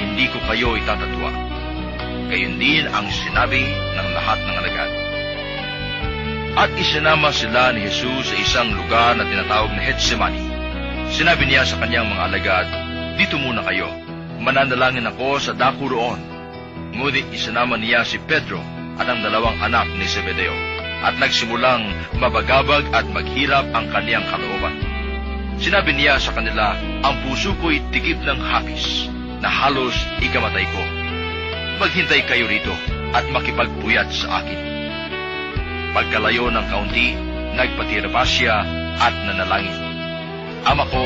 hindi ko kayo itatatwa. Gayon din ang sinabi ng lahat ng alagad. At isinama sila ni Jesus sa isang lugar na tinatawag na Getsemani. Sinabi niya sa kanyang mga alagad, Dito muna kayo, mananalangin ako sa dako roon. Ngunit isinama niya si Pedro at ang dalawang anak ni Zebedeo at nagsimulang mabagabag at maghirap ang kaniyang kalooban. Sinabi niya sa kanila, ang puso ko'y tigib ng hapis na halos ikamatay ko. Maghintay kayo rito at makipagpuyat sa akin. Pagkalayo ng kaunti, nagpatirapa siya at nanalangin. Ama ko,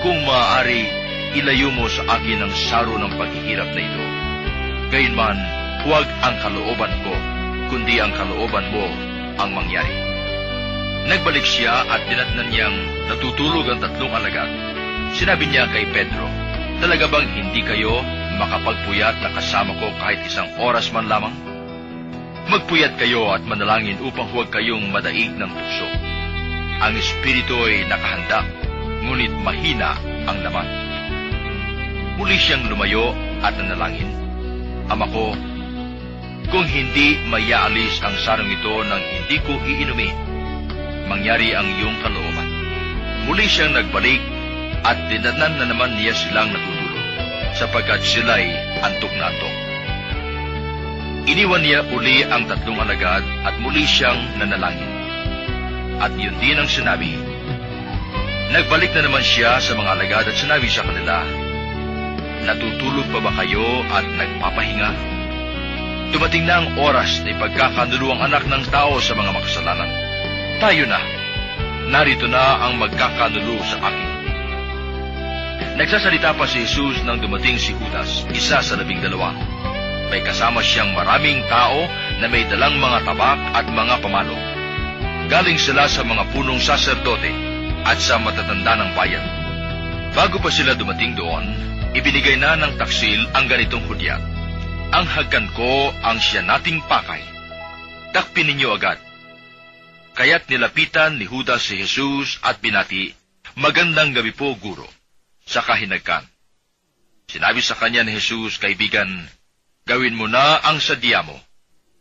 kung maaari, ilayo mo sa akin ang saro ng paghihirap na ito. Gayunman, huwag ang kalooban ko, kundi ang kalooban mo ang mangyari. Nagbalik siya at dinatnan niyang natutulog ang tatlong alagad. Sinabi niya kay Pedro, Talaga bang hindi kayo makapagpuyat na kasama ko kahit isang oras man lamang? Magpuyat kayo at manalangin upang huwag kayong madaig ng puso. Ang espiritu ay nakahanda, ngunit mahina ang laman. Muli siyang lumayo at nanalangin. Ama ko, kung hindi mayaalis ang sarong ito nang hindi ko iinumin, mangyari ang iyong kalooban. Muli siyang nagbalik at dinatnan na naman niya silang natutulog, sapagkat sila'y antok na antok. Iniwan niya uli ang tatlong alagad at muli siyang nanalangin. At yun din ang sinabi. Nagbalik na naman siya sa mga alagad at sinabi sa kanila, Natutulog pa ba kayo at nagpapahinga? Dumating na ang oras na ipagkakanulo ang anak ng tao sa mga makasalanan. Tayo na. Narito na ang magkakanulo sa akin. Nagsasalita pa si Jesus nang dumating si Judas, isa sa labing dalawa. May kasama siyang maraming tao na may dalang mga tabak at mga pamalo. Galing sila sa mga punong saserdote at sa matatanda ng bayan. Bago pa sila dumating doon, ibinigay na ng taksil ang ganitong hudyat. Ang hagkan ko ang siya nating pakay. Takpin ninyo agad. Kaya't nilapitan ni Judas si Jesus at binati, Magandang gabi po, Guro sa kahinagkan. Sinabi sa kanya ni Jesus, kaibigan, gawin mo na ang sadya mo.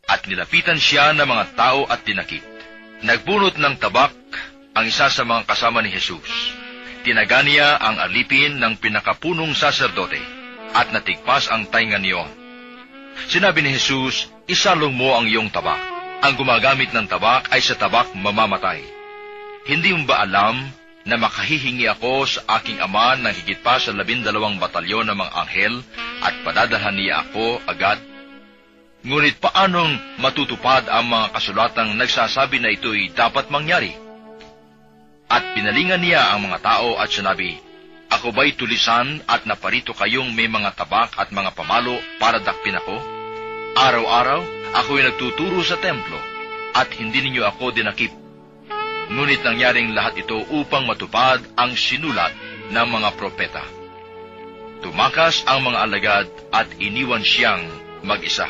At nilapitan siya ng mga tao at tinakip. Nagbunot ng tabak ang isa sa mga kasama ni Jesus. Tinaga niya ang alipin ng pinakapunong saserdote at natigpas ang tainga niyo. Sinabi ni Jesus, isalong mo ang iyong tabak. Ang gumagamit ng tabak ay sa tabak mamamatay. Hindi mo ba alam na makahihingi ako sa aking ama ng higit pa sa labindalawang batalyon ng mga anghel at padadalhan niya ako agad? Ngunit paanong matutupad ang mga kasulatang nagsasabi na ito'y dapat mangyari? At pinalingan niya ang mga tao at sinabi, Ako ba'y tulisan at naparito kayong may mga tabak at mga pamalo para dakpin ako? Araw-araw, ako'y nagtuturo sa templo at hindi ninyo ako dinakip Ngunit nangyaring lahat ito upang matupad ang sinulat ng mga propeta. Tumakas ang mga alagad at iniwan siyang mag-isa.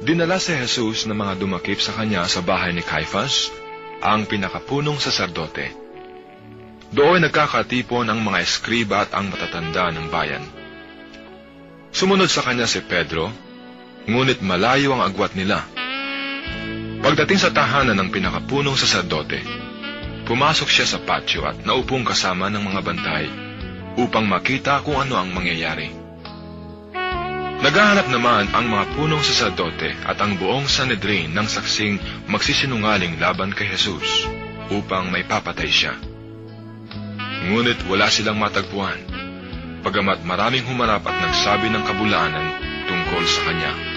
Dinala si Jesus ng mga dumakip sa kanya sa bahay ni Caiphas, ang pinakapunong saserdote. Doon nagkakatipon ang mga eskriba at ang matatanda ng bayan. Sumunod sa kanya si Pedro, ngunit malayo ang agwat nila. Pagdating sa tahanan ng pinakapunong saserdote, pumasok siya sa patio at naupong kasama ng mga bantay upang makita kung ano ang mangyayari. Naghahanap naman ang mga punong saserdote at ang buong Sanedrin ng saksing magsisinungaling laban kay Jesus upang may papatay siya. Ngunit wala silang matagpuan, pagamat maraming humarap at nagsabi ng kabulaanan tungkol sa kanya.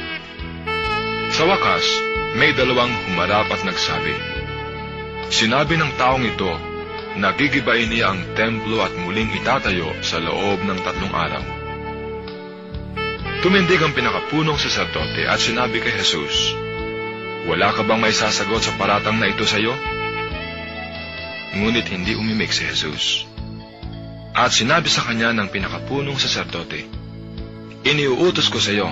Sa wakas, may dalawang humarap at nagsabi, Sinabi ng taong ito na gigibain niya ang templo at muling itatayo sa loob ng tatlong araw. Tumindig ang pinakapunong saserdote at sinabi kay Jesus, Wala ka bang may sasagot sa paratang na ito sa iyo? Ngunit hindi umimik si Jesus. At sinabi sa kanya ng pinakapunong saserdote, Iniuutos ko sa iyo,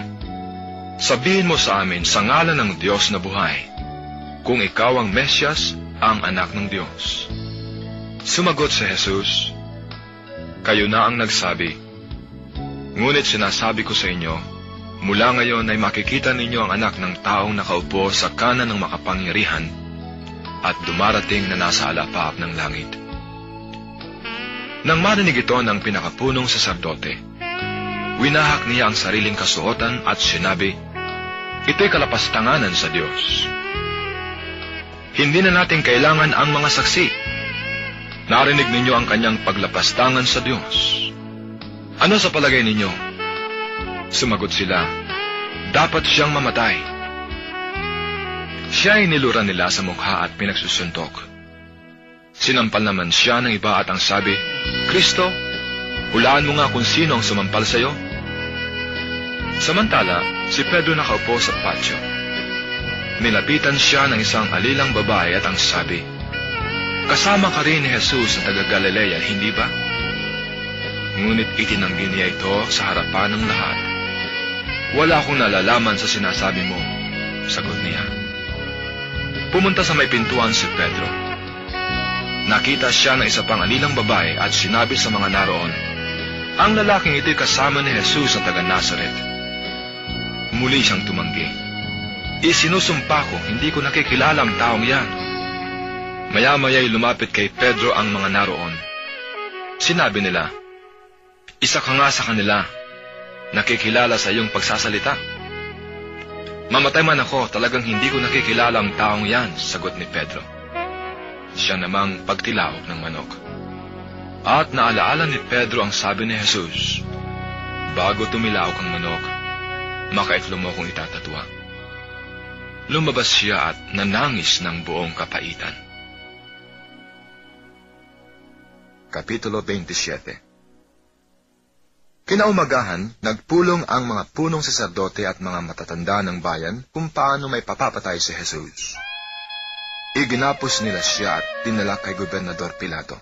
sabihin mo sa amin sa ngalan ng Diyos na buhay, kung ikaw ang Mesyas, ang anak ng Diyos. Sumagot si Jesus, Kayo na ang nagsabi, Ngunit sinasabi ko sa inyo, mula ngayon ay makikita ninyo ang anak ng taong nakaupo sa kanan ng makapangyarihan at dumarating na nasa alapap ng langit. Nang marinig ito ng pinakapunong saserdote, winahak niya ang sariling kasuotan at sinabi, Ito'y kalapastanganan sa Diyos. Hindi na natin kailangan ang mga saksi. Narinig ninyo ang kanyang paglapastangan sa Diyos. Ano sa palagay ninyo? Sumagot sila, dapat siyang mamatay. Siya ay nilura nila sa mukha at pinagsusuntok. Sinampal naman siya ng iba at ang sabi, Kristo, hulaan mo nga kung sino ang sumampal sa iyo. Samantala, si Pedro nakaupo sa patio. Nilapitan siya ng isang alilang babae at ang sabi, Kasama ka rin ni Jesus sa taga Galilea, hindi ba? Ngunit itinanggi niya ito sa harapan ng lahat. Wala akong nalalaman sa sinasabi mo, sagot niya. Pumunta sa may pintuan si Pedro. Nakita siya ng isa pang anilang babae at sinabi sa mga naroon, Ang lalaking ito'y kasama ni Jesus sa taga Nazaret. Muli siyang tumanggi. Isinusumpa ko, hindi ko nakikilala ang taong yan. Maya-maya'y lumapit kay Pedro ang mga naroon. Sinabi nila, isa ka nga sa kanila, nakikilala sa iyong pagsasalita. Mamatay man ako, talagang hindi ko nakikilala ang taong yan, sagot ni Pedro. Siya namang pagtilaok ng manok. At naalaala ni Pedro ang sabi ni Jesus, Bago tumilaok ang manok, makaitlo mo kong itatatwa. Lumabas siya at nanangis ng buong kapaitan. Kapitulo 27 Kinaumagahan, nagpulong ang mga punong saserdote at mga matatanda ng bayan kung paano may papapatay si Jesus. Iginapos nila siya at tinala kay Gobernador Pilato.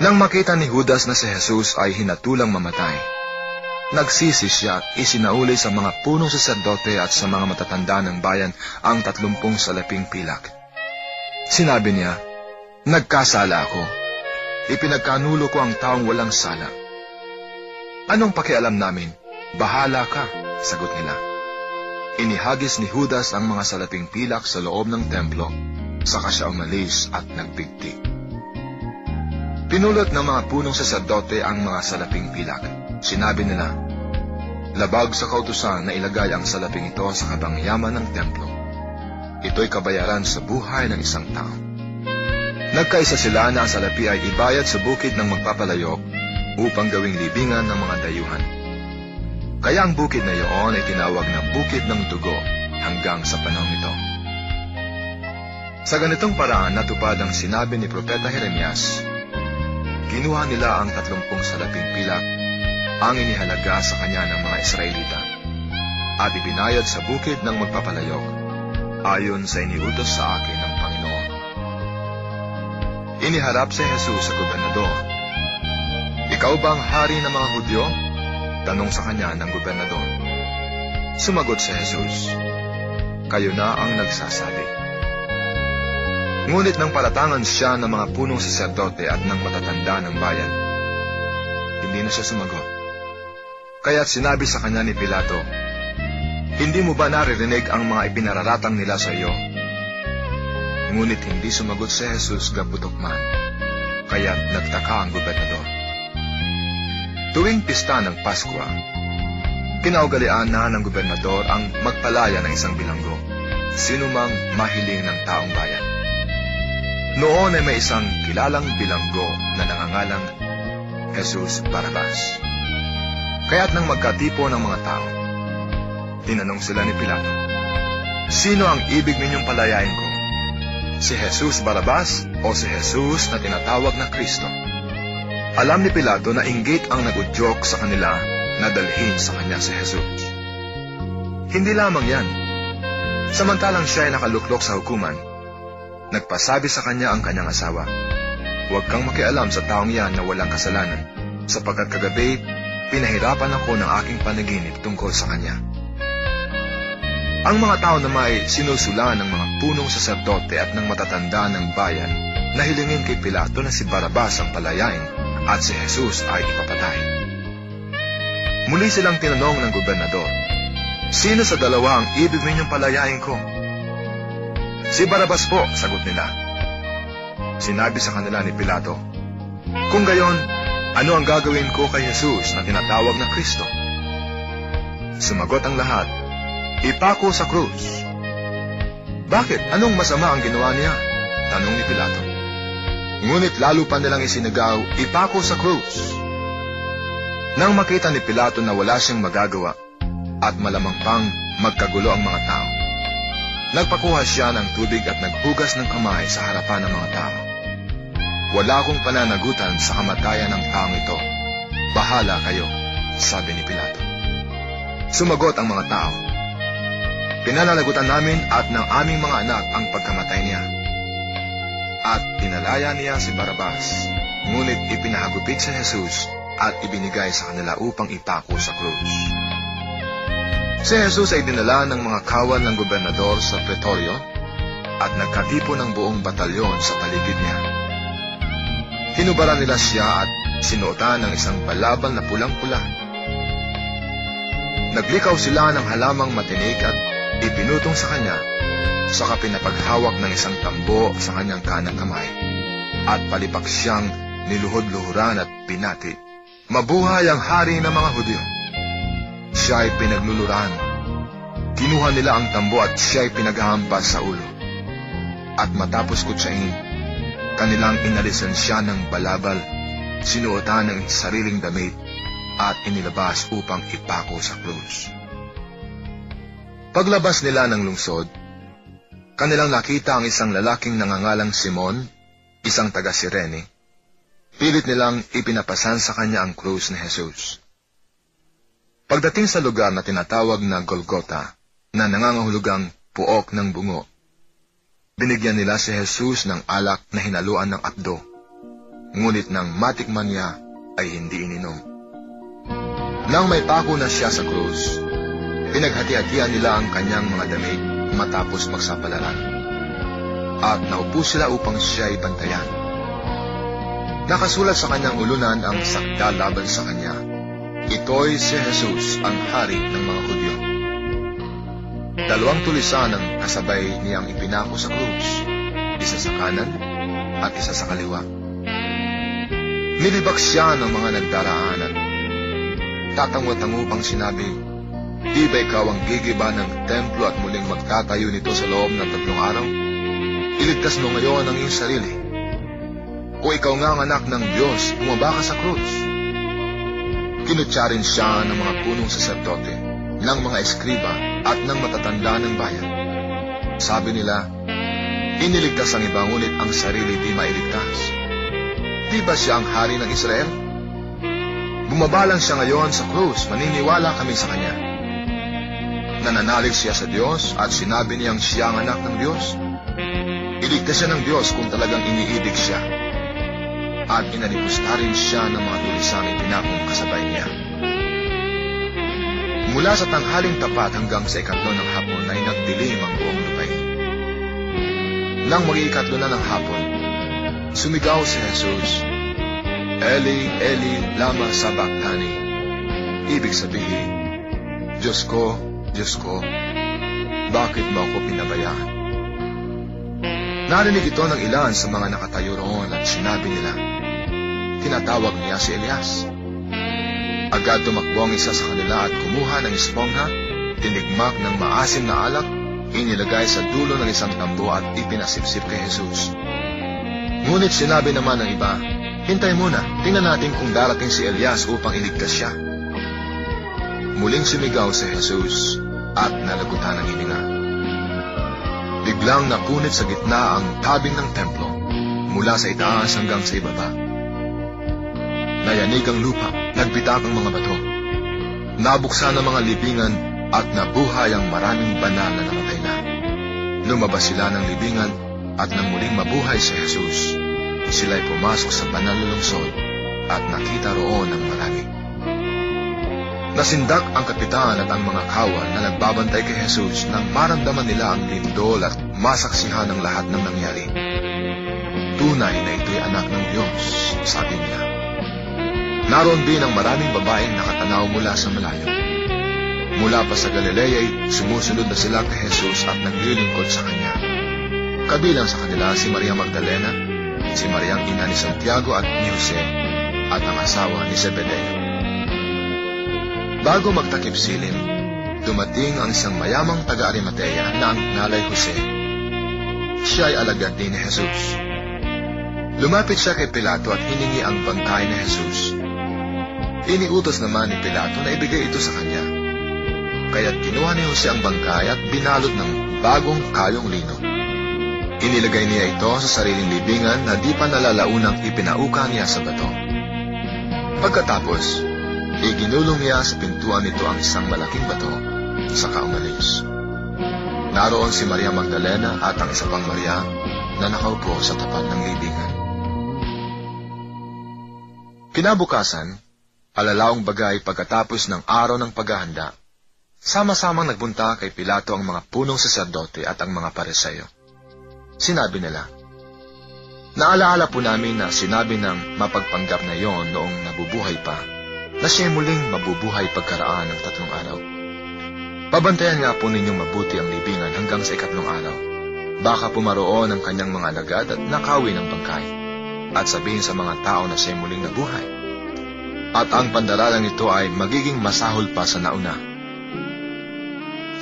Nang makita ni Judas na si Jesus ay hinatulang mamatay, nagsisi siya at isinauli sa mga punong saserdote at sa mga matatanda ng bayan ang tatlumpong salaping pilak. Sinabi niya, Nagkasala ako. Ipinagkanulo ko ang taong walang sala Anong pakialam namin? Bahala ka, sagot nila. Inihagis ni Judas ang mga salaping pilak sa loob ng templo, saka siya umalis at nagbigti. Pinulot ng mga punong saserdote ang mga salaping pilak. Sinabi nila, Labag sa kautusan na ilagay ang salaping ito sa kabangyaman ng templo. Ito'y kabayaran sa buhay ng isang tao. Nagkaisa sila na ang salapi ay ibayad sa bukid ng magpapalayok upang gawing libingan ng mga dayuhan. Kaya ang bukid na iyon ay tinawag na Bukid ng Dugo hanggang sa panahon ito. Sa ganitong paraan natupad ang sinabi ni Propeta Jeremias. Kinuha nila ang tatlumpong salaping pilak, ang inihalaga sa kanya ng mga Israelita, at ibinayad sa bukid ng magpapalayok, ayon sa iniutos sa akin ng Panginoon. Iniharap si Jesus sa gobernador ikaw ba ang hari ng mga Hudyo? Tanong sa kanya ng gobernador. Sumagot si Jesus, Kayo na ang nagsasabi. Ngunit nang palatangan siya ng mga punong saserdote at ng matatanda ng bayan, hindi na siya sumagot. Kaya't sinabi sa kanya ni Pilato, Hindi mo ba naririnig ang mga ipinararatang nila sa iyo? Ngunit hindi sumagot si Jesus gaputok man, kaya't nagtaka ang gobernador. Tuwing pista ng Paskwa, kinaugalian na ng gobernador ang magpalaya ng isang bilanggo, sino mang mahiling ng taong bayan. Noon ay may isang kilalang bilanggo na nangangalang Jesus Barabas. Kaya't nang magkatipo ng mga tao, tinanong sila ni Pilato, Sino ang ibig ninyong palayain ko? Si Jesus Barabas o si Jesus na tinatawag na Kristo? Alam ni Pilato na inggit ang nagudyok sa kanila na dalhin sa kanya si Jesus. Hindi lamang yan. Samantalang siya ay nakaluklok sa hukuman, nagpasabi sa kanya ang kanyang asawa, Huwag kang makialam sa taong yan na walang kasalanan, sapagkat kagabi, pinahirapan ako ng aking panaginip tungkol sa kanya. Ang mga tao na may sinusula ng mga punong saserdote at ng matatanda ng bayan na hilingin kay Pilato na si Barabas ang palayain at si Jesus ay ipapatay. Muli silang tinanong ng gobernador, Sino sa dalawa ang ibig ninyong palayain ko? Si Barabas po, sagot nila. Sinabi sa kanila ni Pilato, Kung gayon, ano ang gagawin ko kay Jesus na tinatawag na Kristo? Sumagot ang lahat, Ipako sa krus. Bakit? Anong masama ang ginawa niya? Tanong ni Pilato. Ngunit lalo pa nilang isinagaw, ipako sa krus. Nang makita ni Pilato na wala siyang magagawa at malamang pang magkagulo ang mga tao, nagpakuha siya ng tubig at naghugas ng kamay sa harapan ng mga tao. Wala akong pananagutan sa kamatayan ng taong ito. Bahala kayo, sabi ni Pilato. Sumagot ang mga tao. Pinananagutan namin at ng aming mga anak ang pagkamatay niya at pinalaya niya si Barabas. Ngunit ipinahagupit si Jesus at ibinigay sa kanila upang ipako sa krus. Si Jesus ay dinala ng mga kawan ng gobernador sa pretorio at nagkatipo ng buong batalyon sa paligid niya. Hinubaran nila siya at sinuotan ng isang balabal na pulang-pula. Naglikaw sila ng halamang matinik at ipinutong sa kanya saka pinapaghawak ng isang tambo sa kanyang kanang kamay, at palipak siyang niluhod-luhuran at pinati. Mabuhay ang hari ng mga Hudyo. Siya ay pinagluluran. Kinuha nila ang tambo at siya ay pinaghahampas sa ulo. At matapos kutsain, kanilang inalisan siya ng balabal, sinuotan ng sariling damit, at inilabas upang ipako sa krus. Paglabas nila ng lungsod, Kanilang nakita ang isang lalaking nangangalang Simon, isang taga Sirene. Pilit nilang ipinapasan sa kanya ang krus ni Jesus. Pagdating sa lugar na tinatawag na Golgota, na nangangahulugang puok ng bungo, binigyan nila si Jesus ng alak na hinaluan ng akdo, ngunit nang matikman niya ay hindi ininom. Nang may pako na siya sa krus, pinaghati-hatian nila ang kanyang mga damit matapos magsapalaran. At naupo sila upang siya ay bantayan. Nakasulat sa kanyang ulunan ang sakda laban sa kanya. Ito'y si Jesus, ang hari ng mga Hudyo. Dalawang tulisan ang kasabay niyang ipinako sa krus, isa sa kanan at isa sa kaliwa. Nilibak siya ng mga nagdaraan at tatango-tango pang sinabi, Di ba ikaw ang gigiba ng templo at muling magtatayo nito sa loob ng tatlong araw? Iligtas mo ngayon ang iyong sarili. O ikaw nga ang anak ng Diyos, bumaba ka sa krus. Kinutya rin siya ng mga punong saserdote, ng mga eskriba at ng matatanda ng bayan. Sabi nila, iniligtas ang iba ngunit ang sarili di mailigtas. Di ba siya ang hari ng Israel? Bumaba lang siya ngayon sa krus, maniniwala kami sa kanya nananalig siya sa Diyos at sinabi niyang siya ang anak ng Diyos? Iligtas siya ng Diyos kung talagang iniibig siya. At inalipusta rin siya ng mga tulisang ipinakong kasabay niya. Mula sa tanghaling tapat hanggang sa ikatlo ng hapon ay nagdilim ang buong lupain. Nang mag-iikatlo na ng hapon, sumigaw si Jesus, Eli, Eli, lama sabachthani. Ibig sabihin, Diyos ko, Diyos ko, bakit mo ako pinabayaan? Narinig ito ng ilan sa mga nakatayo roon at sinabi nila, tinatawag niya si Elias. Agad tumakbo ang isa sa kanila at kumuha ng espongha, tinigmak ng maasim na alak, inilagay sa dulo ng isang tambo at ipinasipsip kay Jesus. Ngunit sinabi naman ng iba, Hintay muna, tingnan natin kung darating si Elias upang iligtas siya. Muling sumigaw si Jesus at nalagutan ng hininga. Biglang napunit sa gitna ang tabing ng templo mula sa itaas hanggang sa ibaba. Nayanig ang lupa, nagbitak ang mga bato. Nabuksan ang mga libingan at nabuhay ang maraming banal na namatay na. Lumabas sila ng libingan at nang muling mabuhay si Jesus, sila'y pumasok sa banal na lungsod at nakita roon ang marami. Nasindak ang kapitan at ang mga kawal na nagbabantay kay Jesus nang maramdaman nila ang lindol at masaksihan ng lahat ng nangyari. Tunay na ito'y anak ng Diyos, sabi nila. Naroon din ang maraming babaeng nakatanaw mula sa malayo. Mula pa sa Galilea ay sumusunod na sila kay Jesus at naglilingkod sa Kanya. Kabilang sa kanila si Maria Magdalena, si Mariang ina ni Santiago at ni Jose, at ang asawa ni Zebedeo. Bago magtakip silim, dumating ang isang mayamang taga-Arimatea na ang nalay Jose. Siya ay alagad din ni Jesus. Lumapit siya kay Pilato at hiningi ang bangkay ni Jesus. Iniutos naman ni Pilato na ibigay ito sa kanya. Kaya't kinuha ni Jose ang bangkay at binalot ng bagong kayong lino. Inilagay niya ito sa sariling libingan na di pa nalalaunang ipinauka niya sa bato. Pagkatapos, iginulong niya sa pintuan nito ang isang malaking bato, saka umalis. Naroon si Maria Magdalena at ang isa pang Maria na nakaupo sa tapat ng libingan. Kinabukasan, alalaong bagay pagkatapos ng araw ng paghahanda, sama-samang nagbunta kay Pilato ang mga punong saserdote at ang mga paresayo. Sinabi nila, Naalaala po namin na sinabi ng mapagpanggap na yon noong nabubuhay pa na siya muling mabubuhay pagkaraan ng tatlong araw. Pabantayan nga po ninyong mabuti ang libingan hanggang sa ikatlong araw. Baka pumaroon ang kanyang mga lagad at nakawin ang bangkay at sabihin sa mga tao na siya muling nabuhay. At ang pandaralang ito ay magiging masahol pa sa nauna.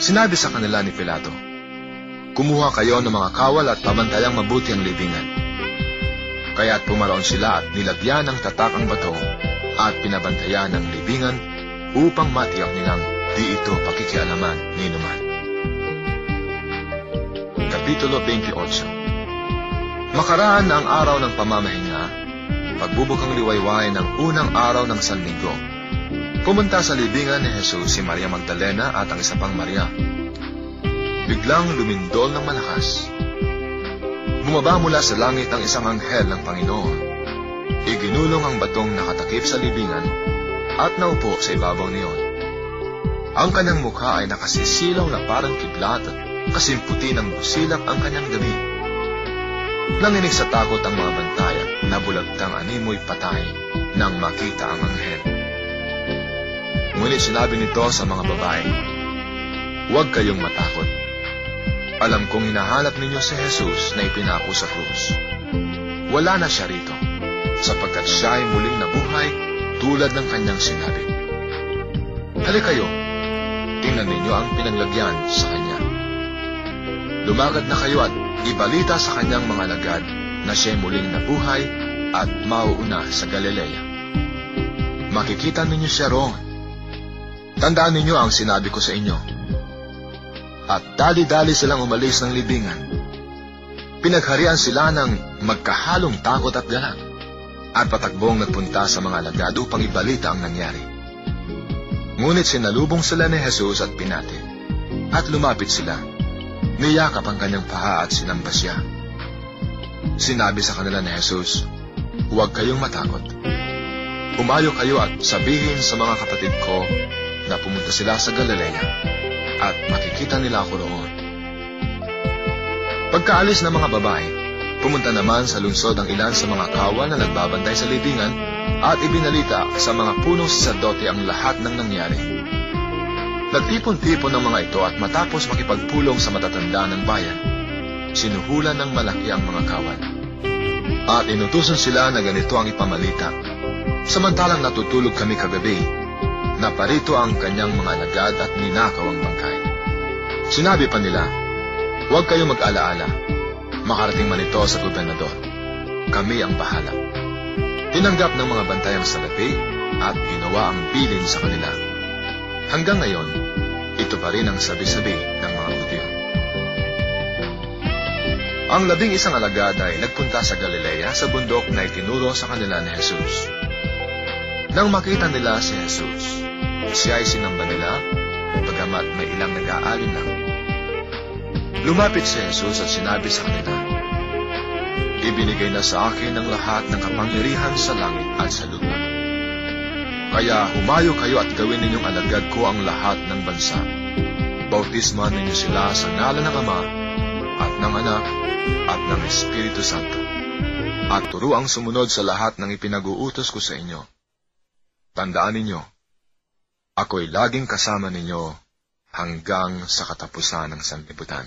Sinabi sa kanila ni Pilato, Kumuha kayo ng mga kawal at pabantayang mabuti ang libingan. Kaya't pumaroon sila at nilagyan ng tatak ang bato at pinabantayan ng libingan upang matiyak nilang di ito pakikialaman ni naman. Kapitulo 28 Makaraan ang araw ng pamamahinga, pagbubukang liwayway ng unang araw ng Sanlinggo. Pumunta sa libingan ni Jesus si Maria Magdalena at ang isa pang Maria. Biglang lumindol ng malakas. Bumaba mula sa langit ang isang anghel ng Panginoon. Iginulong ang batong nakatakip sa libingan at naupo sa ibabaw niyon. Ang kanyang mukha ay nakasisilaw na parang kidlat at kasimputi ng busilak ang kanyang gabi. Nanginig sa takot ang mga bantay at nabulagtang animoy patay nang makita ang anghel. Ngunit sinabi nito sa mga babae, Huwag kayong matakot. Alam kong hinahanap ninyo si Jesus na ipinako sa krus. Wala na siya rito, sapagkat siya ay muling nabuhay tulad ng kanyang sinabi. Halika kayo, tingnan ninyo ang pinaglagyan sa kanya. Lumagad na kayo at ibalita sa kanyang mga lagad na siya muling nabuhay at mauuna sa Galilea. Makikita ninyo siya roon. Tandaan ninyo ang sinabi ko sa inyo. At dali-dali silang umalis ng libingan. Pinagharian sila ng magkahalong takot at galak at patakbong nagpunta sa mga lagad upang ibalita ang nangyari. Ngunit sinalubong sila ni Jesus at pinati at lumapit sila. Niyakap ang kanyang paha at sinamba siya. Sinabi sa kanila ni Jesus, Huwag kayong matakot. Umayo kayo at sabihin sa mga kapatid ko na pumunta sila sa Galilea at makikita nila ako roon. Pagkaalis ng mga babae, pumunta naman sa lungsod ang ilan sa mga kawan na nagbabantay sa libingan at ibinalita sa mga punong saserdote ang lahat ng nangyari. Nagtipon-tipon ng mga ito at matapos makipagpulong sa matatanda ng bayan, sinuhulan ng malaki ang mga kawan. At inutusan sila na ganito ang ipamalita. Samantalang natutulog kami kagabi, naparito ang kanyang mga alagad at ninakaw ang bangkay. Sinabi pa nila, Huwag kayong mag-alaala. Makarating man ito sa gobernador. Kami ang bahala. Tinanggap ng mga bantay ang salapi at ginawa ang bilin sa kanila. Hanggang ngayon, ito pa rin ang sabi-sabi ng mga Hudyo. Ang labing isang alagad ay nagpunta sa Galilea sa bundok na itinuro sa kanila ni Jesus. Nang makita nila si Jesus, siya ay sinamba nila, bagamat may ilang nag-aalin lang. Lumapit si Jesus at sinabi sa kanila, Ibinigay na sa akin ang lahat ng kapangyarihan sa langit at sa lupa. Kaya humayo kayo at gawin ninyong alagad ko ang lahat ng bansa. Bautisman ninyo sila sa ngalan ng Ama at ng Anak at ng Espiritu Santo. At turuang sumunod sa lahat ng ipinag-uutos ko sa inyo. Tandaan ninyo, ako'y laging kasama ninyo hanggang sa katapusan ng sanlibutan.